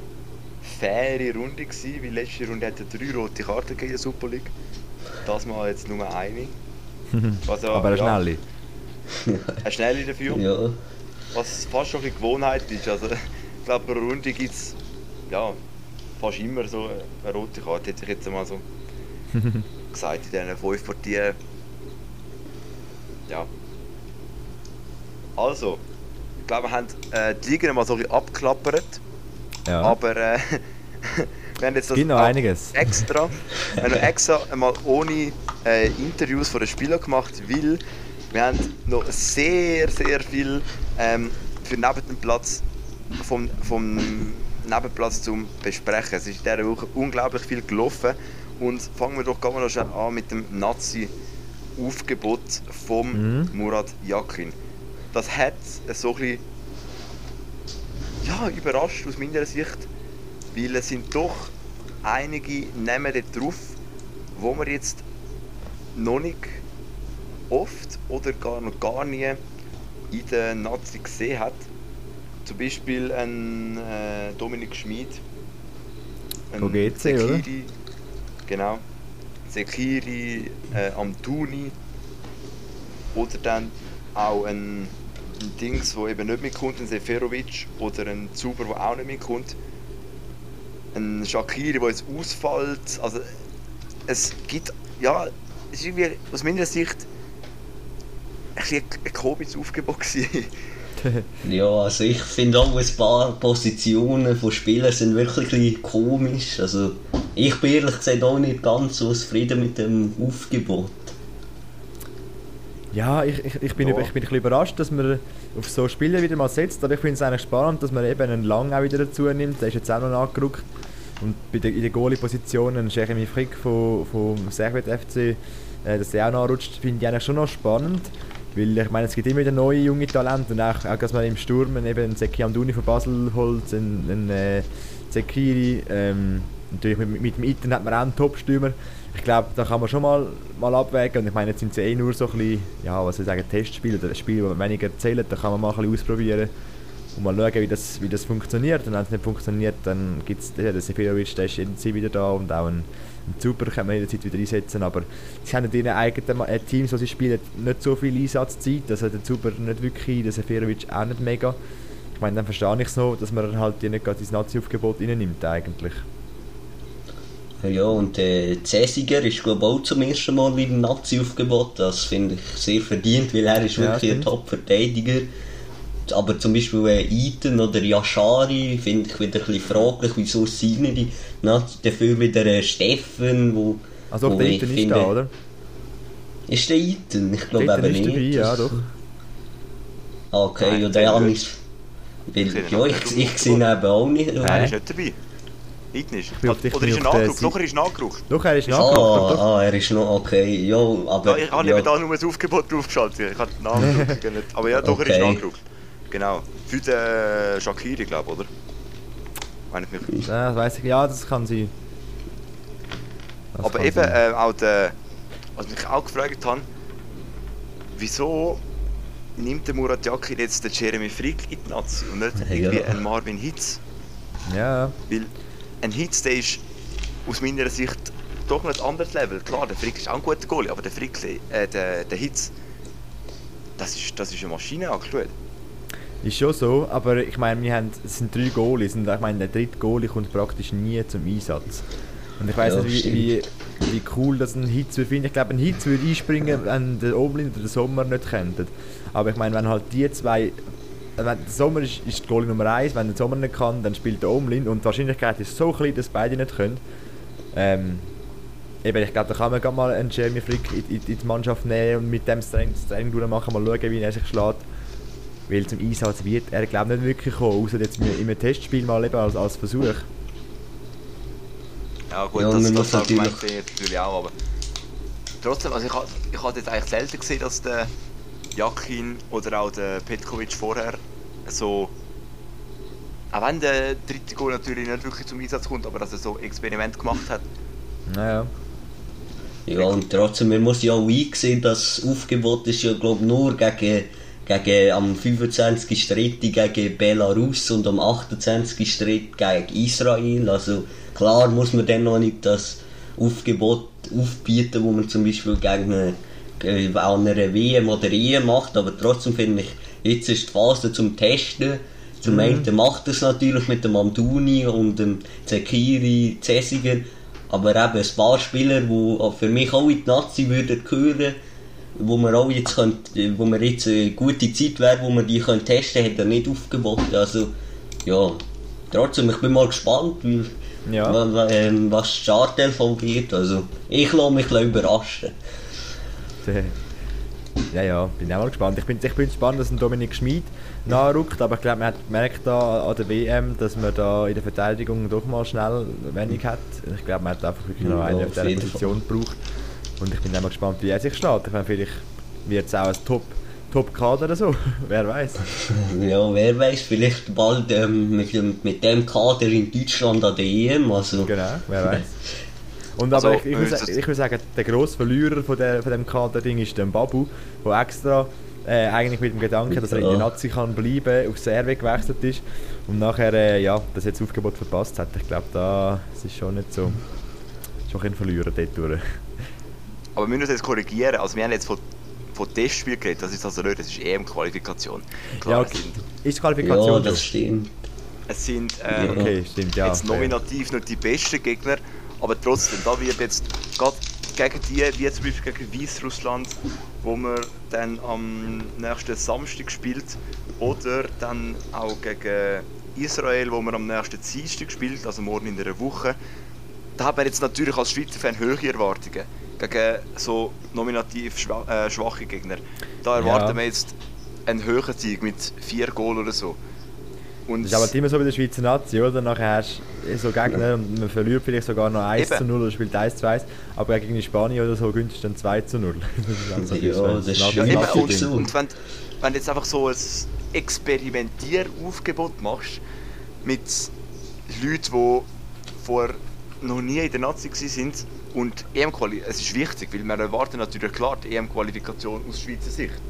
faire Runde gewesen, weil letzte Runde hatte drei rote Karten gegeben in der Super League. Das mal jetzt nur eine. Also, Aber eine ja, schnelle. Eine schnelle dafür. Ja. Was fast schon eine Gewohnheit ist. Also, ich glaube, pro Runde gibt es ja, fast immer so eine rote Karte, hätte ich jetzt mal so gesagt, in diesen fünf Partien. Ja. Also, ich glaube, wir haben äh, die Liga mal so ein bisschen abgeklappert, Ja. aber äh, wir haben jetzt das noch einiges. extra, wir haben extra einmal ohne äh, Interviews von den Spielern gemacht, weil wir haben noch sehr, sehr viel ähm, für neben dem Platz vom, vom Nebenplatz zum besprechen. Es ist in dieser Woche unglaublich viel gelaufen und fangen wir doch gehen wir noch schnell an mit dem Nazi-Aufgebot vom Mhm. Murat Yakin. Das hat so ein bisschen ja, überrascht aus meiner Sicht, weil es sind doch einige Namen dort drauf, wo man jetzt noch nicht oft oder gar noch gar nie in der Nazi gesehen hat. Zum Beispiel ein äh, Dominik Schmid, ein Von GC, oder? Sekiri, genau, Sekiri, äh, Amtuni oder dann auch ein, ein Dings, wo eben nicht mitkommt, ein Seferovic oder ein Zuber, der auch nicht mitkommt. Ein Shakiri, der jetzt ausfällt. Also es gibt, ja, es ist irgendwie aus meiner Sicht ein, ein komisches Aufgebot gewesen. Ja, also ich finde auch ein paar Positionen von Spielern sind wirklich komisch. Also ich bin ehrlich gesagt auch nicht ganz so zufrieden mit dem Aufgebot. Ja, ich, ich, ich, bin, Ja. über- ich bin ein bisschen überrascht, dass man auf so Spiele wieder mal setzt. Aber ich finde es eigentlich spannend, dass man eben einen Lang auch wieder dazu nimmt. Der ist jetzt auch noch angerückt. Und bei der, in der Goalie-Position ein Jeremy Frick von, vom Servet FC, äh, dass der auch nachrutscht, finde ich eigentlich schon noch spannend. Weil ich meine, es gibt immer wieder neue junge Talente. Und auch, auch dass man im Sturm eben einen Seki Amdouni von Basel holt, einen, einen äh, Zekiri. Ähm, natürlich mit, mit dem Iten hat man auch einen Top-Stürmer. Ich glaube, da kann man schon mal, mal abwägen. Und ich meine, jetzt sind ja eh nur so ein bisschen, ja, was soll ich sagen, Testspiele oder Spiele, die weniger zählen. Da kann man mal ein bisschen ausprobieren und mal schauen, wie das, wie das funktioniert. Und wenn es nicht funktioniert, dann gibt es den Seferovic, der ist jederzeit wieder da und auch ein Super kann man jederzeit wieder einsetzen. Aber sie haben in ihren eigenen äh, Teams, die sie spielen, nicht so viel Einsatzzeit. Also der Super nicht wirklich, der Seferovic auch nicht mega. Ich meine, dann verstehe ich es noch, dass man halt die nicht gerade ins Nazi-Aufgebot reinnimmt eigentlich. Ja, und der Cäsiger ist glaube auch zum ersten Mal wieder ein Nazi-Aufgebot. Das finde ich sehr verdient, weil er ist Ja, wirklich ein stimmt. Top-Verteidiger. Aber zum Beispiel äh, Iten oder Yashari finde ich wieder ein bisschen fraglich, wieso sind die Nazi dafür wieder äh, Steffen, wo, Also wo der ich Iten ist finde- da, oder? Ist der Iten? Ich glaube eben nicht. dabei, ja doch. Ah, Okay, Nein, ja, der nicht. ich... Weil, Ich sehe ihn ja, auch ich, nicht ich sehe ihn eben auch nicht. Er Nein. ist nicht dabei. Iten ist. bin auf dich Oder ist er nachgerückt? Doch, er ist nachgerückt. Doch, er ist nachgerückt. Ah, ah, er ist noch okay. Ja, aber... Ja, ich habe eben da nur das Aufgebot draufgeschaltet. Ich habe den Namen nicht. Aber ja, doch, er ist Okay. nachgerückt. Genau. Für den Shakiri, glaube ich, oder? Wenn ich mich Ja, das weiss ich. Ja, das kann sein. Das Aber kann eben sein. äh, auch der, was mich auch gefragt habe, wieso nimmt der Murat Yakin jetzt den Jeremy Frick in die Nazi und nicht Ja. irgendwie einen Marvin Hitz? Ja, Weil ein Hitz, der ist aus meiner Sicht doch noch ein anderes Level. Klar, der Frick ist auch ein guter Goalie, aber der Frick, äh, der, der Hitz, das ist, das ist eine Maschine angeschaut. Ist schon so. Aber ich meine, wir haben, es sind drei Goalies und ich meine, der dritte Goalie kommt praktisch nie zum Einsatz. Und ich weiß Ja, nicht, wie, wie, wie cool das ein Hitz würde finden. Ich glaube, ein Hitz würde einspringen, wenn der Oblin oder der Sommer nicht könnten. Aber ich meine, wenn halt die zwei. Wenn der Sommer ist, ist die Goalie Nummer 1, wenn der Sommer nicht kann, dann spielt der Omlin und die Wahrscheinlichkeit ist so klein, dass beide nicht können. Ähm, eben, ich glaube, da kann man gerade mal einen Jeremy Frick in, in, in die Mannschaft nehmen und mit dem das Training durchmachen, mal schauen, wie er sich schlägt. Weil zum Einsatz wird er, glaube ich, nicht wirklich kommen, außer jetzt in einem Testspiel mal eben als, als Versuch. Ja gut, Ja, das, das Argument natürlich- sehe ich natürlich auch, aber trotzdem, also ich habe ich hab jetzt eigentlich selten gesehen, dass der Jakin oder auch der Petkovic vorher so Auch wenn der dritte Goal natürlich nicht wirklich zum Einsatz kommt, aber dass er so Experiment gemacht hat. Naja. Ja, und trotzdem, man muss ja auch einsehen, das Aufgebot ist ja, glaube nur gegen, gegen am 25. Streit gegen Belarus und am 28. Streit gegen Israel. Also klar muss man dann noch nicht das Aufgebot aufbieten, wo man zum Beispiel gegen eine, äh, an einer WM oder EM macht, aber trotzdem finde ich, jetzt ist die Phase zum Testen. Zum einen macht es natürlich mit dem Amduni und dem Zekiri, Zesiger, aber eben ein paar Spieler, die für mich auch in die Nazi würden gehören, wo wir auch jetzt könnt, wo wir jetzt eine gute Zeit wäre, wo wir die können testen, hat er nicht aufgeboten. Also ja, trotzdem, ich bin mal gespannt, Ja. ähm, was die Startelf wird. Also ich lasse mich überraschen. Ja, ja, bin auch mal gespannt. Ich bin, ich bin gespannt, dass ein Dominik Schmid nachrückt, aber ich glaube, man hat gemerkt da an der WM, dass man da in der Verteidigung doch mal schnell wenig hat. Ich glaube, man hat einfach wirklich noch Ja, einen auf dieser Position gebraucht. Und ich bin auch mal gespannt, wie er sich steht. Ich meine, vielleicht wird es auch ein Top, Top-Kader oder so. Wer weiß. Ja, wer weiß, vielleicht bald ähm, mit, dem- mit dem Kader in Deutschland an der EM. Also, Genau, wer weiß. Und Also, aber ich, ich, muss, äh, ich würde sagen, der grosse Verlierer von, der, von dem Kader-Ding ist der Babu, der extra äh, eigentlich mit dem Gedanken, dass er in der. Nazi kann bleiben, auf Serve gewechselt ist und nachher äh, ja, das jetzt Aufgebot verpasst hat. Ich glaube, da es ist schon nicht so schon ein Verlierer dort durch. Aber wir müssen uns jetzt korrigieren. Also wir haben jetzt von, von Testspiel geredet, das ist also nicht, das ist EM-Qualifikation. Klar, Ja, es okay. sind, Ist die ja, Qualifikation das stimmt. es sind ähm, Ja. Okay, stimmt, ja. jetzt nominativ nicht die besten Gegner, aber trotzdem, da wird jetzt gerade gegen die, wie zum Beispiel gegen Weißrussland, wo man dann am nächsten Samstag spielt, oder dann auch gegen Israel, wo man am nächsten Dienstag spielt, also morgen in einer Woche, da hat man jetzt natürlich als Schweizer Fan höhere Erwartungen gegen so nominativ schwa äh, schwache Gegner. Da erwarten Ja. wir jetzt einen höheren Sieg mit vier Goal oder so. Und Das ist aber immer so bei der Schweizer Nazi, oder? Nachher hast du so Gegner und man verliert vielleicht sogar noch 1 Eben. zu 0 oder spielt 1 zu 1, aber gegen die Spanier oder so günscht dann 2 zu 0. Das ist also Ja, das ist Ja, Ja, und, und wenn, wenn du jetzt einfach so ein Experimentieraufgebot machst mit Leuten, die vor noch nie in der Nazi waren und EM-Quali, es ist wichtig, weil wir erwarten natürlich klar die EM-Qualifikation aus Schweizer Sicht.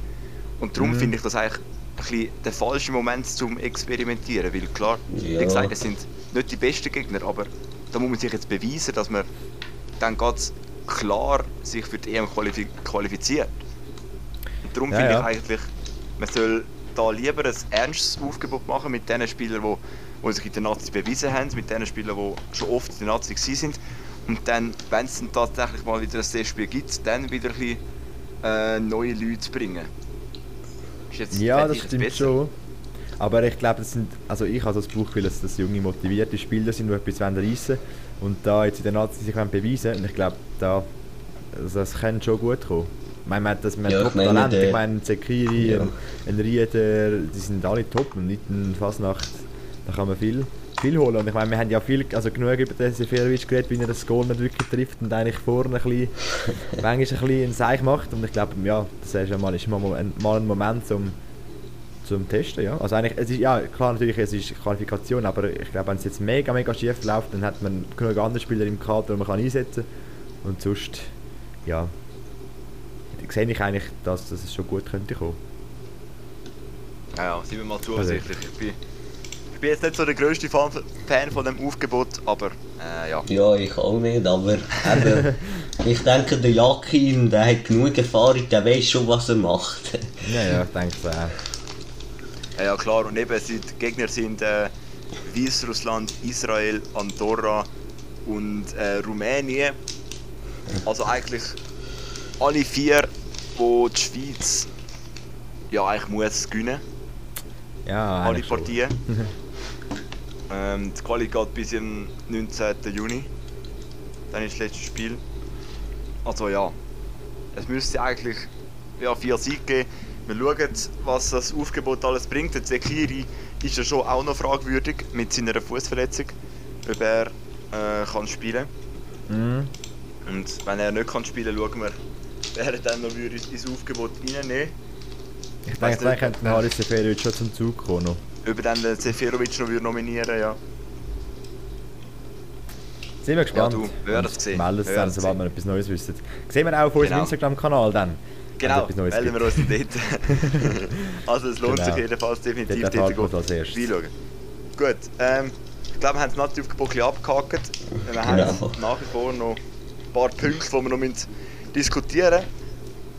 Und darum Mhm. finde ich das eigentlich ein bisschen der falsche Moment zum Experimentieren, weil klar, Ja. wie gesagt, es sind nicht die besten Gegner, aber da muss man sich jetzt beweisen, dass man dann ganz klar sich für die EM qualifi qualifiziert. Und darum Ja, finde ja. ich eigentlich, man soll da lieber ein ernstes Aufgebot machen mit den Spielern, die, die sich in der Nazi bewiesen haben, mit den Spielern, die schon oft in der Nazi gewesen sind. Und dann, wenn es dann tatsächlich mal wieder ein Testspiel gibt, dann wieder ein bisschen äh, neue Leute bringen. Ist jetzt, Ja, das stimmt besser. schon. Aber ich glaube, das sind, also ich habe das Bauchgefühl, dass das junge, motivierte Spieler sind, die etwas reissen wollen und da jetzt in der Nazi sich beweisen und ich glaube, da, also das kann schon gut kommen. Ich meine, man hat das man Ja, Top-Talent, der- ich meine, Zekiri, Ja. ein, ein Rieder, die sind alle top und nicht in Fasnacht, da kann man viel, viel holen und ich meine, wir haben ja viel, also genug über den Seferovic geredet, wie er das Goal nicht wirklich trifft und eigentlich vorne ein bisschen, manchmal ein bisschen einen Seich macht und ich glaube, ja, das ist ja mal, ist mal ein, mal ein Moment zum zum Testen, ja. Also eigentlich, es ist, ja klar natürlich, es ist Qualifikation, aber ich glaube, wenn es jetzt mega, mega schief läuft, dann hat man genug andere Spieler im Kader, die man kann einsetzen kann. Und sonst, ja, sehe ich eigentlich, dass, dass es schon gut könnte kommen. Ja, ja, sind wir mal zuversichtlich. Ich bin, ich bin jetzt nicht so der grösste Fan, Fan von dem Aufgebot, aber äh, ja. Ja, ich auch nicht, aber eben, ich denke, der Jakin, der hat genug Erfahrung, der weiß schon, was er macht. Ja, ja, ich denke es auch. Ja, ja klar, und eben sind, die Gegner sind äh, Weißrussland, Israel, Andorra und äh, Rumänien. Also eigentlich alle vier, wo die Schweiz ja eigentlich muss gewinnen, Ja, alle. Partien. ähm, die Quali geht bis zum 19. Juni. Dann ist das letzte Spiel. Also ja, es müsste eigentlich ja, vier Siege geben. Wir schauen, was das Aufgebot alles bringt. Der Zekiri ist ja schon auch noch fragwürdig mit seiner Fußverletzung, ob er äh, kann spielen Mhm. Und wenn er nicht kann spielen schauen wir, wer er dann noch würde ins Aufgebot reinnehmen Ich denke, dann könnte Haris Seferovic schon zum Zug kommen. Er dann den Seferovic noch würde nominieren ja. Sind wir gespannt. Ja, du, wir werden es sehen. Melden es Wir dann, werden es sobald sehen. wir etwas Neues wissen. Sehen wir auch auf unserem Genau. Instagram-Kanal dann. Genau, etwas Neues melden wir uns dort. also es lohnt Genau. sich jedenfalls definitiv Dort es reinschauen. Gut, ähm, ich glaube wir haben das Naturaufgebot ein bisschen abgehakt. Wir haben Genau. nach wie vor noch ein paar Punkte, die wir noch diskutieren müssen.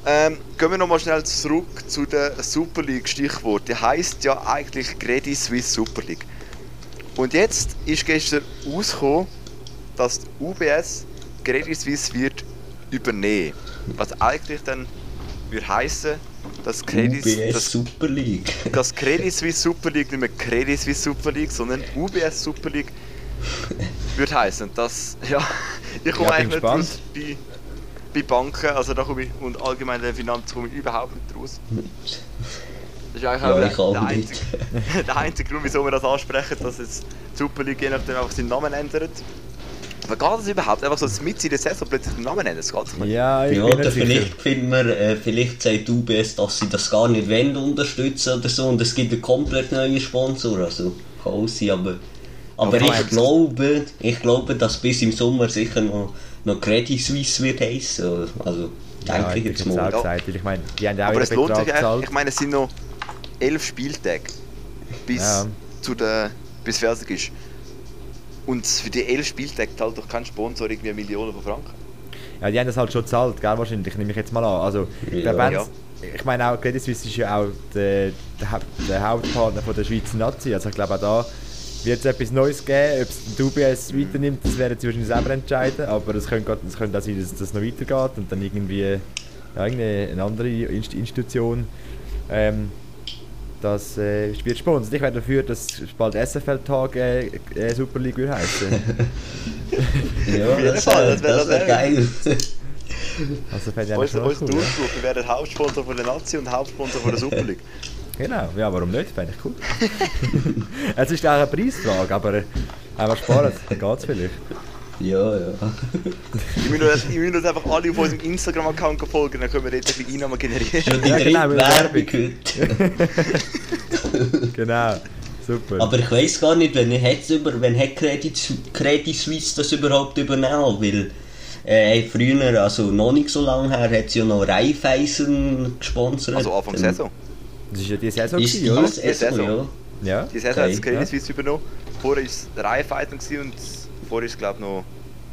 Ähm, gehen wir nochmal schnell zurück zu der Super League Stichwort. Die heisst ja eigentlich Credit Suisse Super League. Und jetzt ist gestern rausgekommen, dass die UBS Credit Suisse wird übernehmen. Was eigentlich dann würde heißen, dass Credit, UBS dass, Super League. dass Credit Suisse Super League nicht mehr Credit Suisse Super League, sondern UBS Super League würde heißen. Das, ja, ich komme Ja, eigentlich nicht bei, bei Banken, also da komme ich, und allgemein in der Finanz komme ich überhaupt nicht raus. Das ist eigentlich Ja, auch, ich auch der, nicht. einzige, der einzige Grund, wieso wir das ansprechen, dass jetzt die Super League je nachdem einfach seinen Namen ändert. Aber geht das überhaupt? Einfach so mit in der Saison plötzlich den Namen ändern? Das geht nicht. Ja, ich Ja, bin nicht vielleicht finden wir, äh, vielleicht sagt UBS, dass sie das gar nicht wollen unterstützen oder so und es gibt einen komplett neuen Sponsor, also kann auch sein, aber, aber ich glaube, ich glaube, dass bis im Sommer sicher noch, noch Credit Suisse wird heißen, also Ja, denke ich ich jetzt auch mal. gesagt, ich meine, die haben ja auch Aber es lohnt sich eigentlich. Ich meine, es sind noch elf Spieltage, bis, Ja. zu der, bis fertig ist. Und für die elf Spieltage zahlt doch kein Sponsor irgendwie Millionen von Franken. Ja, die haben das halt schon gezahlt, gell, wahrscheinlich, nehme ich jetzt mal an. Also, Ja. der Benz, Ja. ich meine auch, Credit Suisse ist ja auch der, der, der Hauptpartner von der Schweizer Nazi. Also ich glaube auch da wird es etwas Neues geben. Ob es die UBS weiternimmt, das werden sie wahrscheinlich selber entscheiden. Aber es könnte, es könnte auch sein, dass das noch weitergeht und dann irgendwie ja, eine andere Inst- Institution ähm, das äh, wird sponsert. Ich wäre dafür, dass bald SFL-Tag äh, äh, Super League würde heißen. Ja, Auf jeden das Fall, wäre das wär das wär geil. Also Unser, schon unser cool. ja. Durchbruch, wir werden Hauptsponsor von der Nazi und Hauptsponsor von der Super League. Genau, ja, warum nicht? Fände ich cool. es ist auch eine Preisfrage, aber äh, einfach sparen, dann geht es vielleicht. Ja, ja. Ich muss uns- einfach alle auf unserem Instagram-Account folgen, dann können wir dort ein bisschen Einnahmen generieren. Ja, genau, mit Werbung heute. Genau, super. Aber ich weiß gar nicht, wenn hat über, wenn hat Credit, Credit Suisse das überhaupt übernommen, weil äh, früher, also noch nicht so lange her, hat sie ja noch Raiffeisen gesponsert. Also Anfang Ähm, Saison. Das ist ja die Saison, Ist gewesen, die oder? Saison, Saison. ja. Ja. Die Saison Okay, hat das Credit ja. Suisse übernommen. Vorher war es Reihenfighten und vorher ist es glaube ich noch...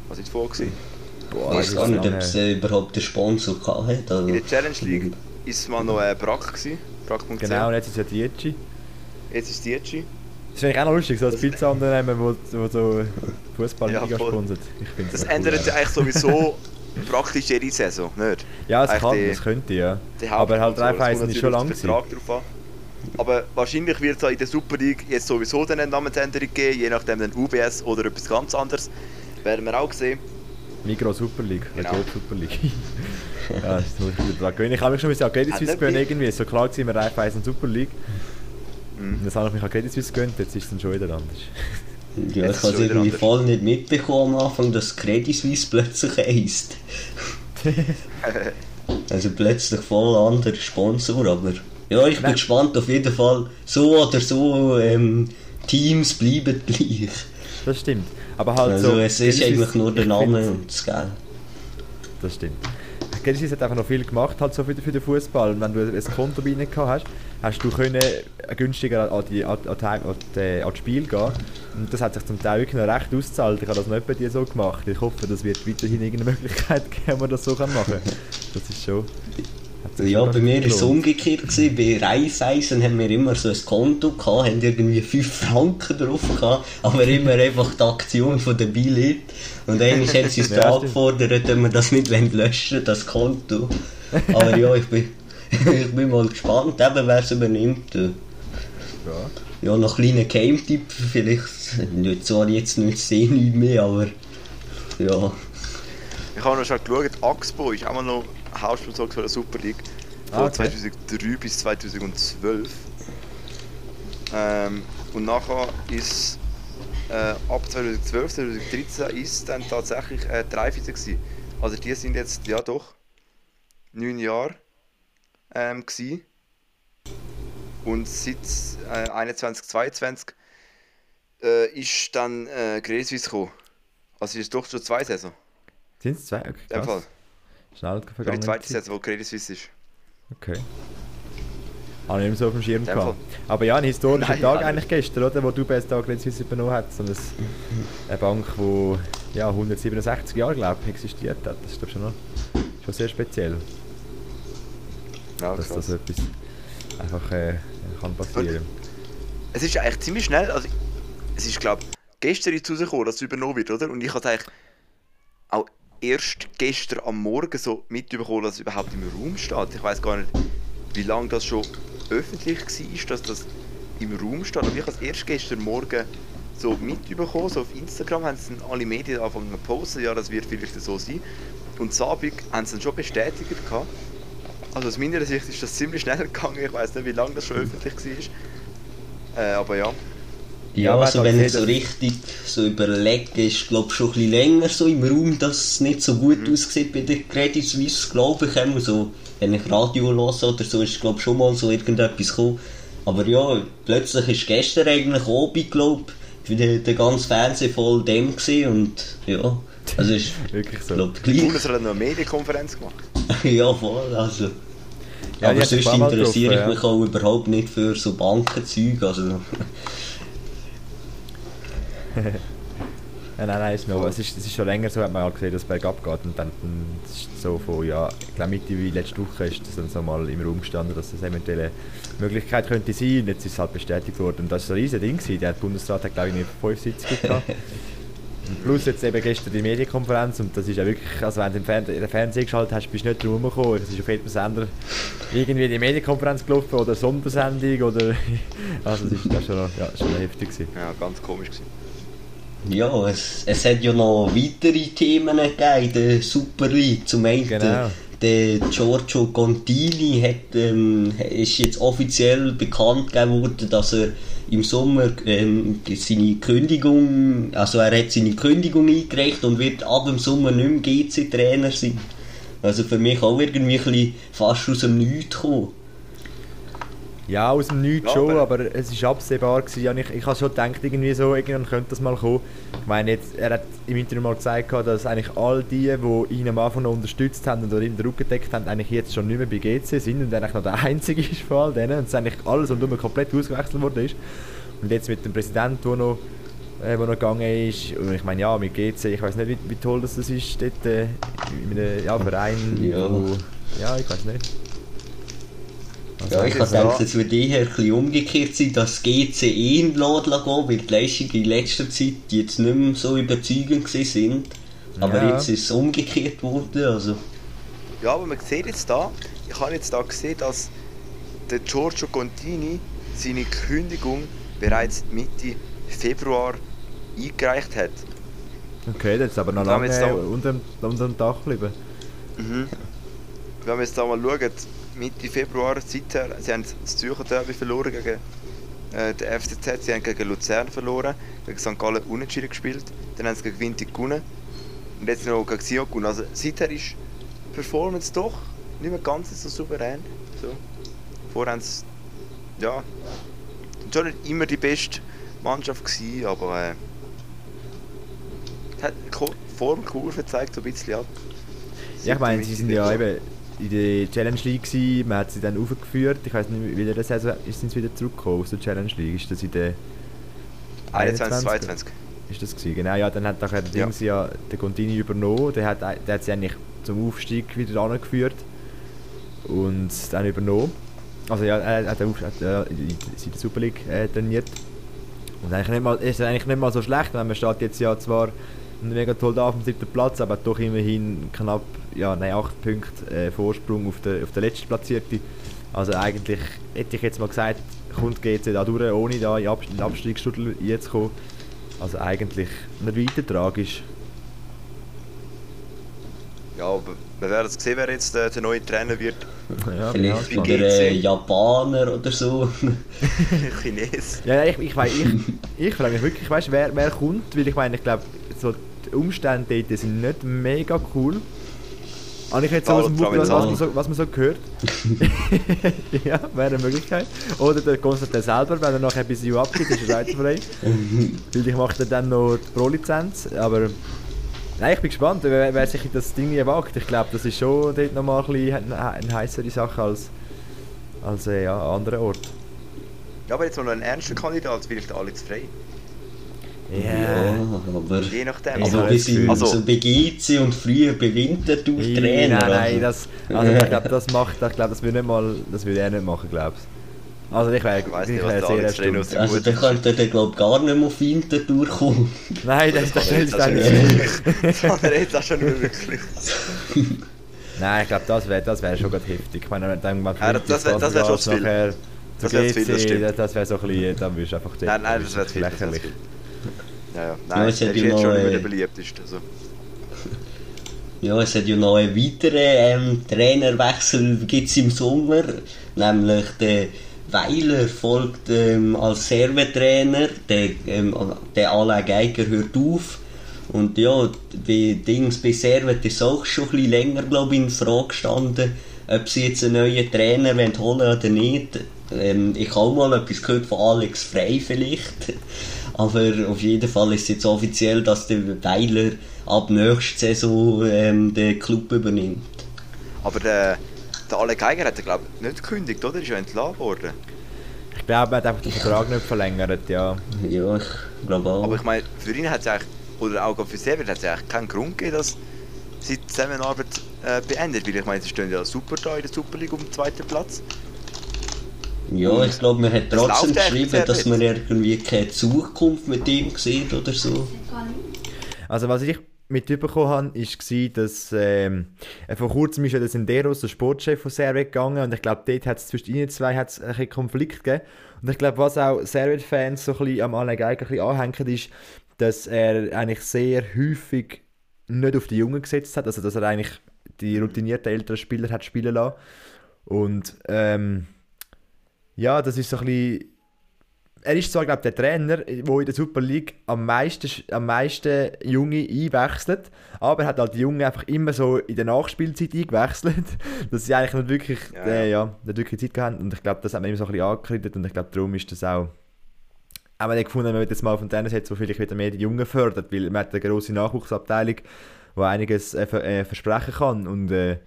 Was war es vorher? gewesen? Boah, Ich weiß ist gar nicht, ob es äh, überhaupt den Sponsor gehabt hat. Also. In der Challenge League ist es mal noch äh, Brack gewesen. Brack.ch. Genau, und jetzt ist es ja Dietschi. Jetzt ist es Dietschi. Das finde ich auch noch lustig, so als Pizza-Unternehmen, wo, wo so Fußballliga Ja, sponsert. Das ändert sich eigentlich sowieso praktisch jede Saison, nicht? Ja, es eigentlich kann, die- es könnte, ja. Aber halt Raiffeisen ist schon lang natürlich auf den gewesen. Vertrag drauf an. Aber wahrscheinlich wird es in der Super League jetzt sowieso dann eine Namensänderung geben, je nachdem dann UBS oder etwas ganz anderes. Werden wir auch sehen. Migros Super League, Genau. Super League. ja, das dran gewöhnen. Ich habe mich schon gesagt, Credit Hat Suisse gewöhnt irgendwie. So klar gewesen, wir Raiffeisen Super League. Mhm. Jetzt habe ich mich an Credit Suisse gewöhnt, jetzt ist es dann schon wieder anders. Ja, Jetzt ich habe es irgendwie anders. voll nicht mitbekommen am Anfang, dass Credit Suisse plötzlich heisst. also plötzlich voll anderer Sponsor, aber ja, ich bin Nein. gespannt auf jeden Fall. So oder so, ähm, Teams bleiben gleich. Das stimmt. Aber halt Also so, es ist eigentlich nur der Name und das Geld. Das stimmt. Credit Suisse hat einfach noch viel gemacht halt so für, den- für den Fußball. Und wenn du ein Konto bei ihnen gehabt hast, hast du können günstiger an die, an, die, an, die, an die Spiel gehen. Und das hat sich zum Teil wirklich noch recht ausgezahlt. Ich habe das nicht bei dir so gemacht. Ich hoffe, das wird weiterhin irgendeine Möglichkeit geben, wo man das so machen kann. Das ist schon... hat Ja, bei mir war es umgekehrt. Gewesen. Bei Raiffeisen haben wir immer so ein Konto gehabt, haben irgendwie 5 Franken drauf gehabt, aber immer einfach die Aktion von der Billet. Und einmal haben sie uns Ja, angefordert, wenn wir das nicht löschen das Konto. Aber ja, ich bin, ich bin mal gespannt, eben wer es übernimmt. Ja. Ja, noch ein kleiner Game-Tipp, vielleicht, nicht, zwar jetzt nicht sehe nicht mehr, aber ja. Ich habe noch schon geschaut, Axpo ist auch mal noch Hauptsponsor von der Super League von Ah, okay. 2003 bis 2012. Ähm, und nachher ist äh, ab 2012, 2013 ist dann tatsächlich äh, Dreifische gewesen. Also die sind jetzt, ja doch, neun Jahre ähm, gewesen. Und seit äh, 21, 22 äh, ist dann äh, Credit Suisse gekommen. Also ist es doch schon zwei Saison. Sind es zwei? Okay, In dem Fall. Schnell Für die vergangen. zweite Saison, wo Credit Suisse ist. Okay. Habe ich nicht mehr so auf dem Schirm gehabt. Aber ja, ein historischer Nein, Tag eigentlich gestern, oder? Wo du best Tag Credit Suisse übernommen hast. So eine, eine Bank, die ja, 167 Jahre, glaube ich, existiert hat. Das ist glaube schon noch schon sehr speziell, Ja, dass krass. das etwas einfach äh, kann passieren. Es ist eigentlich ziemlich schnell, also es ist glaube gestern jetzt rausgekommen, dass es übernommen wird, oder? Und ich habe eigentlich auch erst gestern am Morgen so mitbekommen, dass es überhaupt im Raum steht. Ich weiß gar nicht, wie lange das schon öffentlich war, dass das im Raum steht. Aber ich habe es erst gestern Morgen so mitbekommen, so auf Instagram haben es dann alle Medien angefangen zu posten, ja, das wird vielleicht so sein. Und am Abend haben sie dann schon bestätigt gehabt. Also aus meiner Sicht ist das ziemlich schnell gegangen, ich weiß nicht, wie lange das schon öffentlich war. Äh, aber ja. Ja, also wenn ich so richtig so überlege, ist glaube schon ein bisschen länger so im Raum, dass es nicht so gut aussieht bei der Credit Suisse, glaube ich. Immer so, wenn ich Radio höre oder so, ist glaube schon mal so irgendetwas gekommen. Aber ja, plötzlich ist gestern eigentlich oben, glaube ich, der, der ganze Fernsehen voll dem gesehen und ja, also ist, Wirklich so. glaube Die gleich. Bundesrat hat noch eine Medienkonferenz gemacht. ja, voll, also. Ja, Aber sonst interessiere ich mich auch überhaupt nicht für so Bankenzeug, also... Ja, nein, nein, ist noch, es, ist, es ist schon länger so, hat man auch gesehen, dass es bergab geht. Und dann dann ist es so von, ja, ich glaube Mitte wie letzte Woche ist das dann so mal im Raum gestanden, dass das eventuell eine Möglichkeit könnte sein. Und jetzt ist es halt bestätigt worden. Und das war ein riesiges Ding. Gewesen. Der Bundesrat hat, glaube ich, nicht fünf Sitzungen gehabt. Und plus jetzt eben gestern die Medienkonferenz und das ist ja wirklich, also wenn du den, Fern den Fernseher geschaltet hast, bist du nicht drum gekommen. Es ist auf jedem Sender irgendwie die Medienkonferenz gelaufen oder Sondersendung oder, also das ist das schon, ja, schon heftig gewesen. Ja, ganz komisch gewesen. Ja, es, es hat ja noch weitere Themen gegeben in der Super League. Zum einen, Genau. Der Giorgio Contini hat, ähm, ist jetzt offiziell bekannt gegeben worden, dass er im Sommer ähm, seine Kündigung, also er hat seine Kündigung eingereicht und wird ab dem Sommer nicht mehr GC-Trainer sein. Also für mich auch irgendwie fast aus dem Nichts gekommen. Ja, aus dem Nichts schon, aber- aber es war absehbar. Gewesen. Ja, ich ich habe schon gedacht, irgendwie so, irgendwann könnte das mal kommen. Ich meine, jetzt, er hat im Interview mal gesagt, dass eigentlich all die, die ihn am Anfang noch unterstützt haben und ihm den Rücken gedeckt haben, eigentlich jetzt schon nicht mehr bei GC sind und er eigentlich noch der Einzige ist von all denen und es eigentlich alles und komplett ausgewechselt worden ist. Und jetzt mit dem Präsidenten, der noch, äh, wo noch gegangen ist, und ich meine, ja, mit GC, ich weiß nicht, wie, wie toll das ist, dort äh, in einem ja, Verein, Ja. wo, ja, ich weiß nicht. Also, Ja, ich jetzt habe gedacht, da- es würde eher ein bisschen umgekehrt sein, dass GC eh in den Laden gehen, weil die Leistungen in letzter Zeit jetzt nicht mehr so überzeugend sind. Aber Ja. jetzt ist es umgekehrt worden, also... Ja, aber man sieht jetzt da, ich habe jetzt da gesehen, dass der Giorgio Contini seine Kündigung bereits Mitte Februar eingereicht hat. Okay, das ist aber noch lange jetzt da- unter, dem- unter dem Dach geblieben. Mhm. Wenn wir jetzt da mal schauen, Mitte Februar, seither, sie haben das Zürcher Derby verloren gegen äh, den FCZ, sie haben gegen Luzern verloren, gegen St. Gallen unentschieden gespielt, dann haben sie gegen Winti gewonnen und jetzt noch gegen Sion gewonnen. Also seither ist die Performance doch nicht mehr ganz so souverän. So. Vorher haben sie, ja, schon nicht immer die beste Mannschaft gewesen, aber äh, hat die Formkurve zeigt so ein bisschen ab. Ja, ich meine, sie sind ja eben in der Challenge League gewesen, man hat sie dann aufgeführt. Ich weiß nicht, wie der Saison ist, sie wieder zurückgekommen aus der Challenge League. Ist das in der 21, 22. Ist das gewesen? Genau, ja, dann hat nachher Ja. Dings ja der Contini übernommen. Der hat, der hat sie eigentlich zum Aufstieg wieder angeführt und dann übernommen. Also ja, er hat, hat äh, in in der Super League äh, trainiert. Und eigentlich nicht mal, ist eigentlich nicht mal so schlecht, weil man steht jetzt ja zwar mega toll da auf dem siebten Platz, aber doch immerhin knapp, ja, nein, 8 Punkte äh, Vorsprung auf der, auf der letzten Platzierte. Also eigentlich hätte ich jetzt mal gesagt, kommt GC da durch, ohne da in Ab- den Abstiegsstudel jetzt kommen. Also eigentlich nicht weiter tragisch. Ja, aber wir werden sehen, wer jetzt äh, der neue Trainer wird. Ja, Vielleicht wieder GC. äh, Japaner oder so. Chines. Ja, ja, ich, ich, weiss, ich, ich frage mich wirklich, weißt, wer, wer kommt, weil ich meine, ich glaube, so die Umstände dort sind nicht mega cool. Habe ich jetzt so aus dem Buch, was, was, man so, was man so gehört? ja, wäre eine Möglichkeit. Oder der Konstantin selber, wenn er nachher bis EU abgibt, ist er reizfrei. Vielleicht macht er dann noch die Pro-Lizenz, aber... Nein, ich bin gespannt, wer, wer sich in das Ding wagt. Ich glaube, das ist schon dort nochmal ein bisschen eine, eine heissere Sache als, als äh, ja, an anderen Orten. Ja, aber jetzt noch ein ernster Kandidat, vielleicht Alex Frey. Ja, aber... Je nachdem. Aber habe wir das sind so Also- bei GC und früher bei Winterthur Nein, Trainer. nein, also. das, also ich glaube, das macht, ich glaube, das würde nicht mal, das würde er nicht machen, glaubst Also ich wäre, Ich wäre was der sehr erstaunt. so- Also der ist. könnte dann glaub gar nicht mehr auf Winterthur kommen. Nein, das, das stellst du dann Das nicht. Das hat er jetzt auch schon wirklich. Nein, ich glaube, das wäre das wär schon gerade heftig. Ich meine, dann, wenn Ja, das- das wär- das wär schon zu viel. nachher Das zu wär zu viel, das stimmt. das, das wäre so ein bisschen, dann würdest du einfach Nein, nein, das wäre zu viel. Ja, ja. Ja, Nein, es er hat ist ja schon noch, mehr äh, der beliebteste. Also. Ja, es hat ja noch einen weiteren ähm, Trainerwechsel gibt's im Sommer, nämlich der Weiler folgt ähm, als Servetrainer, der, ähm, der Alain Geiger hört auf und ja, bei Dings bei Servet ist auch schon ein bisschen länger glaube ich in Frage gestanden, ob sie jetzt einen neuen Trainer wollen holen oder nicht. Ähm, ich habe auch mal etwas gehört von Alex Frey vielleicht. Aber auf jeden Fall ist es jetzt offiziell, dass der Weiler ab nächster Saison ähm, den Club übernimmt. Aber der, der Ale Geiger hat er, glaube ich, nicht gekündigt, oder? Ist ja entlassen worden. Ich glaube, er hat einfach den Vertrag nicht verlängert, ja. Ja, ich glaube auch. Aber ich meine, für ihn hat es eigentlich, oder auch für Servet hat es eigentlich keinen Grund gegeben, dass sie die Zusammenarbeit äh, beendet. Weil ich meine, sie stehen ja super da in der Super League um den zweiten Platz. Ja, ich glaube, man hat trotzdem geschrieben, dass man irgendwie keine Zukunft mit ihm sieht oder so. Also was ich mitbekommen habe, war, dass ähm, äh, vor kurzem ist ja der Senderos, der Sportchef von Servet gegangen und ich glaube, dort hat es zwischen ihnen zwei hat's ein bisschen Konflikt gegeben. Und ich glaube, was auch Servet-Fans so ein bisschen am Alain Geiger ein bisschen anhängen, ist, dass er eigentlich sehr häufig nicht auf die Jungen gesetzt hat, also dass er eigentlich die routinierten älteren Spieler hat spielen lassen. Und ähm, ja, das ist so ein bisschen er ist zwar, glaube der Trainer, der in der Super League am meisten, am meisten Junge einwechselt, aber er hat halt die Jungen einfach immer so in der Nachspielzeit eingewechselt, dass sie eigentlich nicht wirklich, Ja, ja, ja. äh, ja, nicht wirklich Zeit gehabt haben. Und ich glaube, das hat man ihm so ein bisschen angekreidet und ich glaube, darum ist das auch auch wenn ich gefunden habe, man wird jetzt mal von denen setzen, wo vielleicht wieder mehr die Jungen fördert, weil man hat eine grosse Nachwuchsabteilung, die einiges äh, äh, versprechen kann und äh,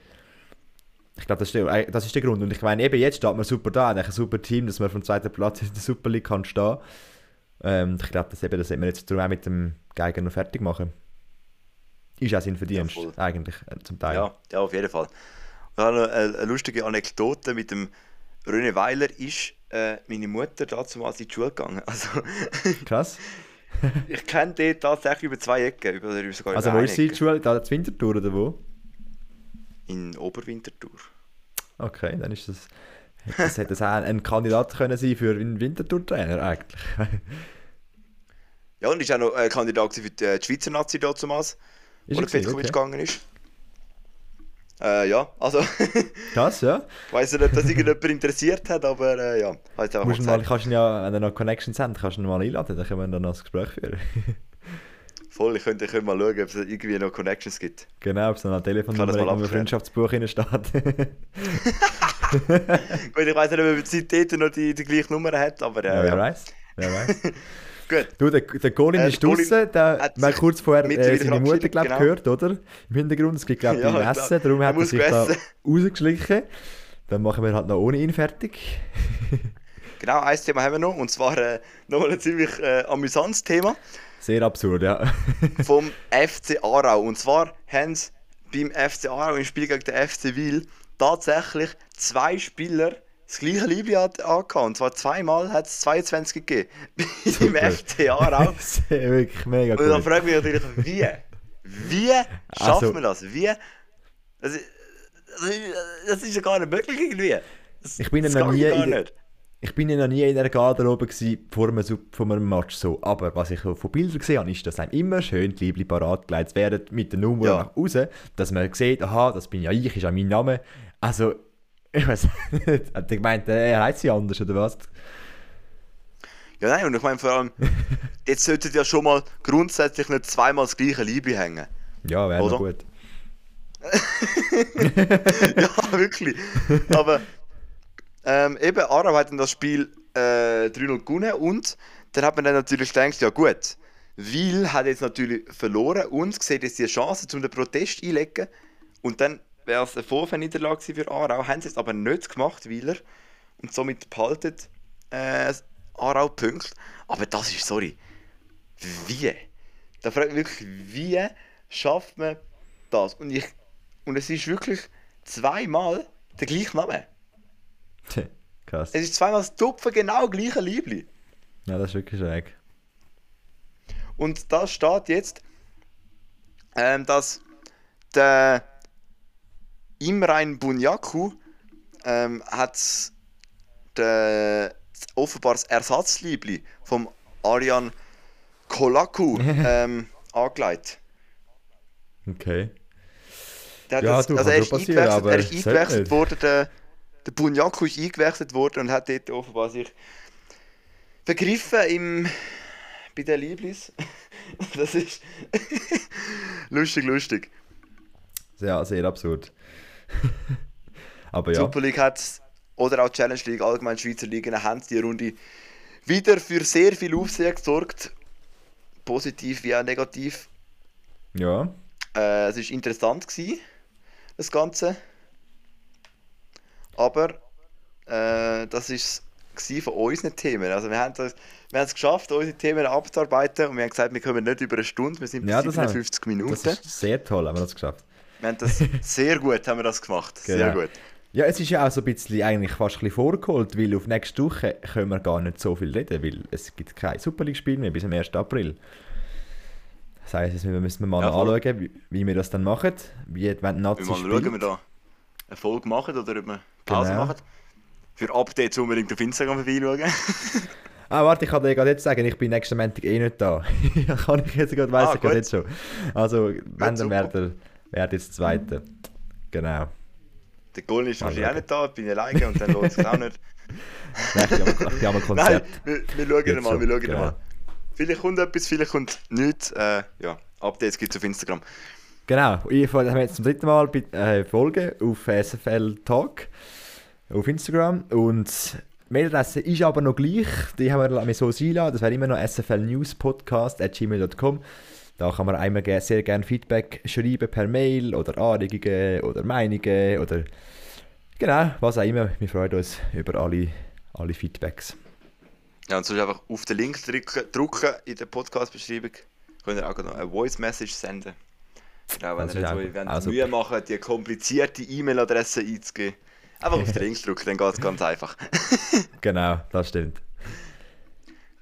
ich glaube, das, ist der- äh, das ist der Grund. Und ich meine, eben jetzt steht man super da, ein super Team, dass man vom zweiten Platz in der Super League kann stehen. Ähm, und ich glaube, das, eben, das sollten wir jetzt darum auch mit dem Geiger noch fertig machen. Ist auch sein Verdienst, Ja, eigentlich, äh, zum Teil. Ja, ja, auf jeden Fall. Ich habe noch eine, eine lustige Anekdote mit dem René Weiler ist äh, meine Mutter dazu mal in die Schule gegangen. Also Krass. ich kenne den tatsächlich über zwei Ecken, über, sogar Also wo ist sie in der Schule? Da zur Wintertour oder wo? In Oberwinterthur. Okay, dann ist das... Das hätte das auch ein Kandidat können sein für einen Wintertour-Trainer eigentlich. Ja, und ist auch noch äh, Kandidat für die, äh, die Schweizer Nazi damals, wo er der Petkovic okay. gegangen ist. Äh, ja, also Krass, ja. ich weiß nicht, ob das irgendjemand interessiert hat, aber äh, ja, hat einfach du mal kannst du ja, wenn er noch Connections hat, kannst du ihn mal einladen, dann können wir dann noch das Gespräch führen. Voll, ich könnte, ich könnte mal schauen, ob es irgendwie noch Connections gibt. genau, ob es noch eine Kann Telefonnummer das mal irgendwo im abklären. Freundschaftsbuch steht. Gut, ich weiß nicht, ob er seitdem noch die, die gleiche Nummer hat, aber ja, äh, wer ja. weiß. Wer weiß. Gut. Du, der, der Colin Äh, ist draußen, der hat kurz vorher äh, seine Mutter glaub, genau. gehört, oder? Im Hintergrund, es gibt glaube ich Ja, ein Essen, darum er hat er sich da rausgeschlichen. Dann machen wir halt noch ohne ihn fertig. Genau, ein Thema haben wir noch, und zwar äh, nochmal ein ziemlich äh, amüsantes Thema Sehr absurd, ja. vom FC Aarau. Und zwar haben sie beim FC Aarau im Spiel gegen den FC Wil tatsächlich zwei Spieler das gleiche Liebe an- angehabt. Und zwar zweimal hat es 22 gegeben. Beim. FC Aarau. Wirklich mega Und dann cool. frage ich mich natürlich, wie? Wie schafft Also- man das? Wie? Das ist, das ist ja gar nicht möglich irgendwie. Das, Ich bin ja das noch nie gar in. Ich bin ja noch nie in einer Garderobe gewesen, vor einem, vor einem Match so. Aber was ich von Bildern gesehen habe, ist, dass einem immer schön die Liebling parat gelegt werden mit der Nummer Ja. nach außen, dass man sieht, aha, das bin ja ich, ist ja mein Name. Also, ich weiß nicht. Hat er gemeint, äh, er heißt sie anders oder was? Ja, nein, und ich meine vor allem, jetzt sollten ja schon mal grundsätzlich nicht zweimal das gleiche Liebe hängen. Ja, wäre gut. ja, wirklich. Aber ähm, eben, Aarau hat dann das Spiel äh, 3-0 gewonnen und dann hat man dann natürlich gedacht, ja gut, Wil hat jetzt natürlich verloren und sieht jetzt die Chance, um den Protest einzulegen. Und dann wäre es eine Vorfernniederlage für Aarau. Haben sie es aber nicht gemacht, Wieler. Und somit behaltet äh, Aarau Punkte. Aber das ist, sorry, wie? Da fragt mich wirklich, wie schafft man das? Und, ich, und es ist wirklich zweimal der gleiche Name. Krass. Es ist zweimal das Tupfen genau gleiche Liebli. Ja, das ist wirklich schräg. Und da steht jetzt, ähm, dass der Imrein Bunyaku ähm, hat der, offenbar das Ersatzliebli vom Arian Kolaku ähm, angelegt. Okay. Der hat Ja, das, du, also er ist aber er ist eingewechselt worden, der, der Bunyaku ist eingewechselt worden und hat dort offenbar sich vergriffen im, bei den Lieblis. Das ist lustig, lustig. Ja, sehr absurd. Aber Die ja, Super League hat, oder auch die Challenge League, allgemein Schweizer Ligen, haben die Runde wieder für sehr viel Aufsehen gesorgt. Positiv wie auch negativ. ja. Äh, es war interessant, gewesen, das Ganze. Aber äh, das war von unseren Themen. Also wir haben das, wir haben es geschafft, unsere Themen abzuarbeiten und wir haben gesagt, wir kommen nicht über eine Stunde, wir sind bei Ja, das haben wir. 57 Minuten. Das ist sehr toll, haben wir das geschafft. Wir haben das sehr gut, haben wir das gemacht. Sehr Genau. gut. Ja, es ist ja auch so ein bisschen eigentlich fast ein bisschen vorgeholt, weil auf nächste Woche können wir gar nicht so viel reden, weil es gibt kein Super League-Spiel mehr bis am 1. April. Das heisst, wir müssen mal Ja, anschauen, wie, wie wir das dann machen, wie wenn Nazi Wir mal schauen, wir da eine Folge machen oder ob wir Pause Genau. machen. Für Updates unbedingt auf Instagram vorbeischauen. Ah, warte, ich kann dir gerade jetzt sagen, ich bin nächsten Montag eh nicht da. kann ich jetzt gerade, weiss Ah, ich gerade jetzt schon. Also, wenn, dann wäre wär jetzt Zweite. Genau. Der Golden ist wahrscheinlich auch schauen. nicht da, bin alleine und dann lohnt es sich auch nicht. Nein, ich habe ein- ein Nein, Konzept. wir, wir schauen mal, wir schauen genau. mal. Vielleicht kommt etwas, vielleicht kommt nichts. Äh, ja, Updates gibt es auf Instagram. Genau, ich haben jetzt zum dritten Mal bei- äh, Folge auf SFL Talk auf Instagram und die Mailadresse ist aber noch gleich, die haben wir so sein lassen. das wäre immer noch sflnewspodcast.gmail.com da kann man einmal sehr gerne Feedback schreiben per Mail oder Anregungen oder Meinungen oder genau, was auch immer. Wir freuen uns über alle, alle Feedbacks. Ja, und sonst einfach auf den Link drücken, drücken in der Podcast-Beschreibung. Könnt ihr auch noch eine Voice-Message senden. Genau, wenn Das ihr ist nicht so auch- wenn auch ihr super. Mühe machen, die komplizierte E-Mail-Adresse einzugeben. Einfach auf den Link drücken, dann geht es ganz einfach. Genau, das stimmt.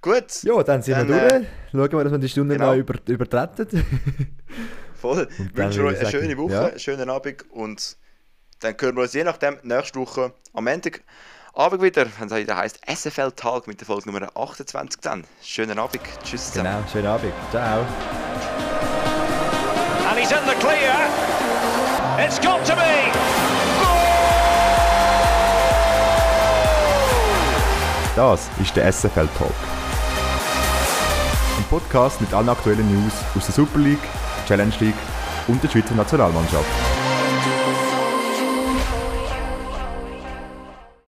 Gut, Ja, dann sind Dann, wir äh, durch. Schauen wir, dass wir die Stunde genau. noch über, übertreten. voll. Ich wünsche euch eine schöne Woche, ja. einen schönen Abend und dann hören wir uns je nachdem nächste Woche am Montag Abend wieder, wenn es wieder heisst SFL Talk mit der Folge Nummer 28 dann. Schönen Abend, tschüss zusammen. genau, schönen Abend. Ciao. And he's in the clear. It's got to be. Das ist der SFL Talk. Ein Podcast mit allen aktuellen News aus der Super League, Challenge League und der Schweizer Nationalmannschaft.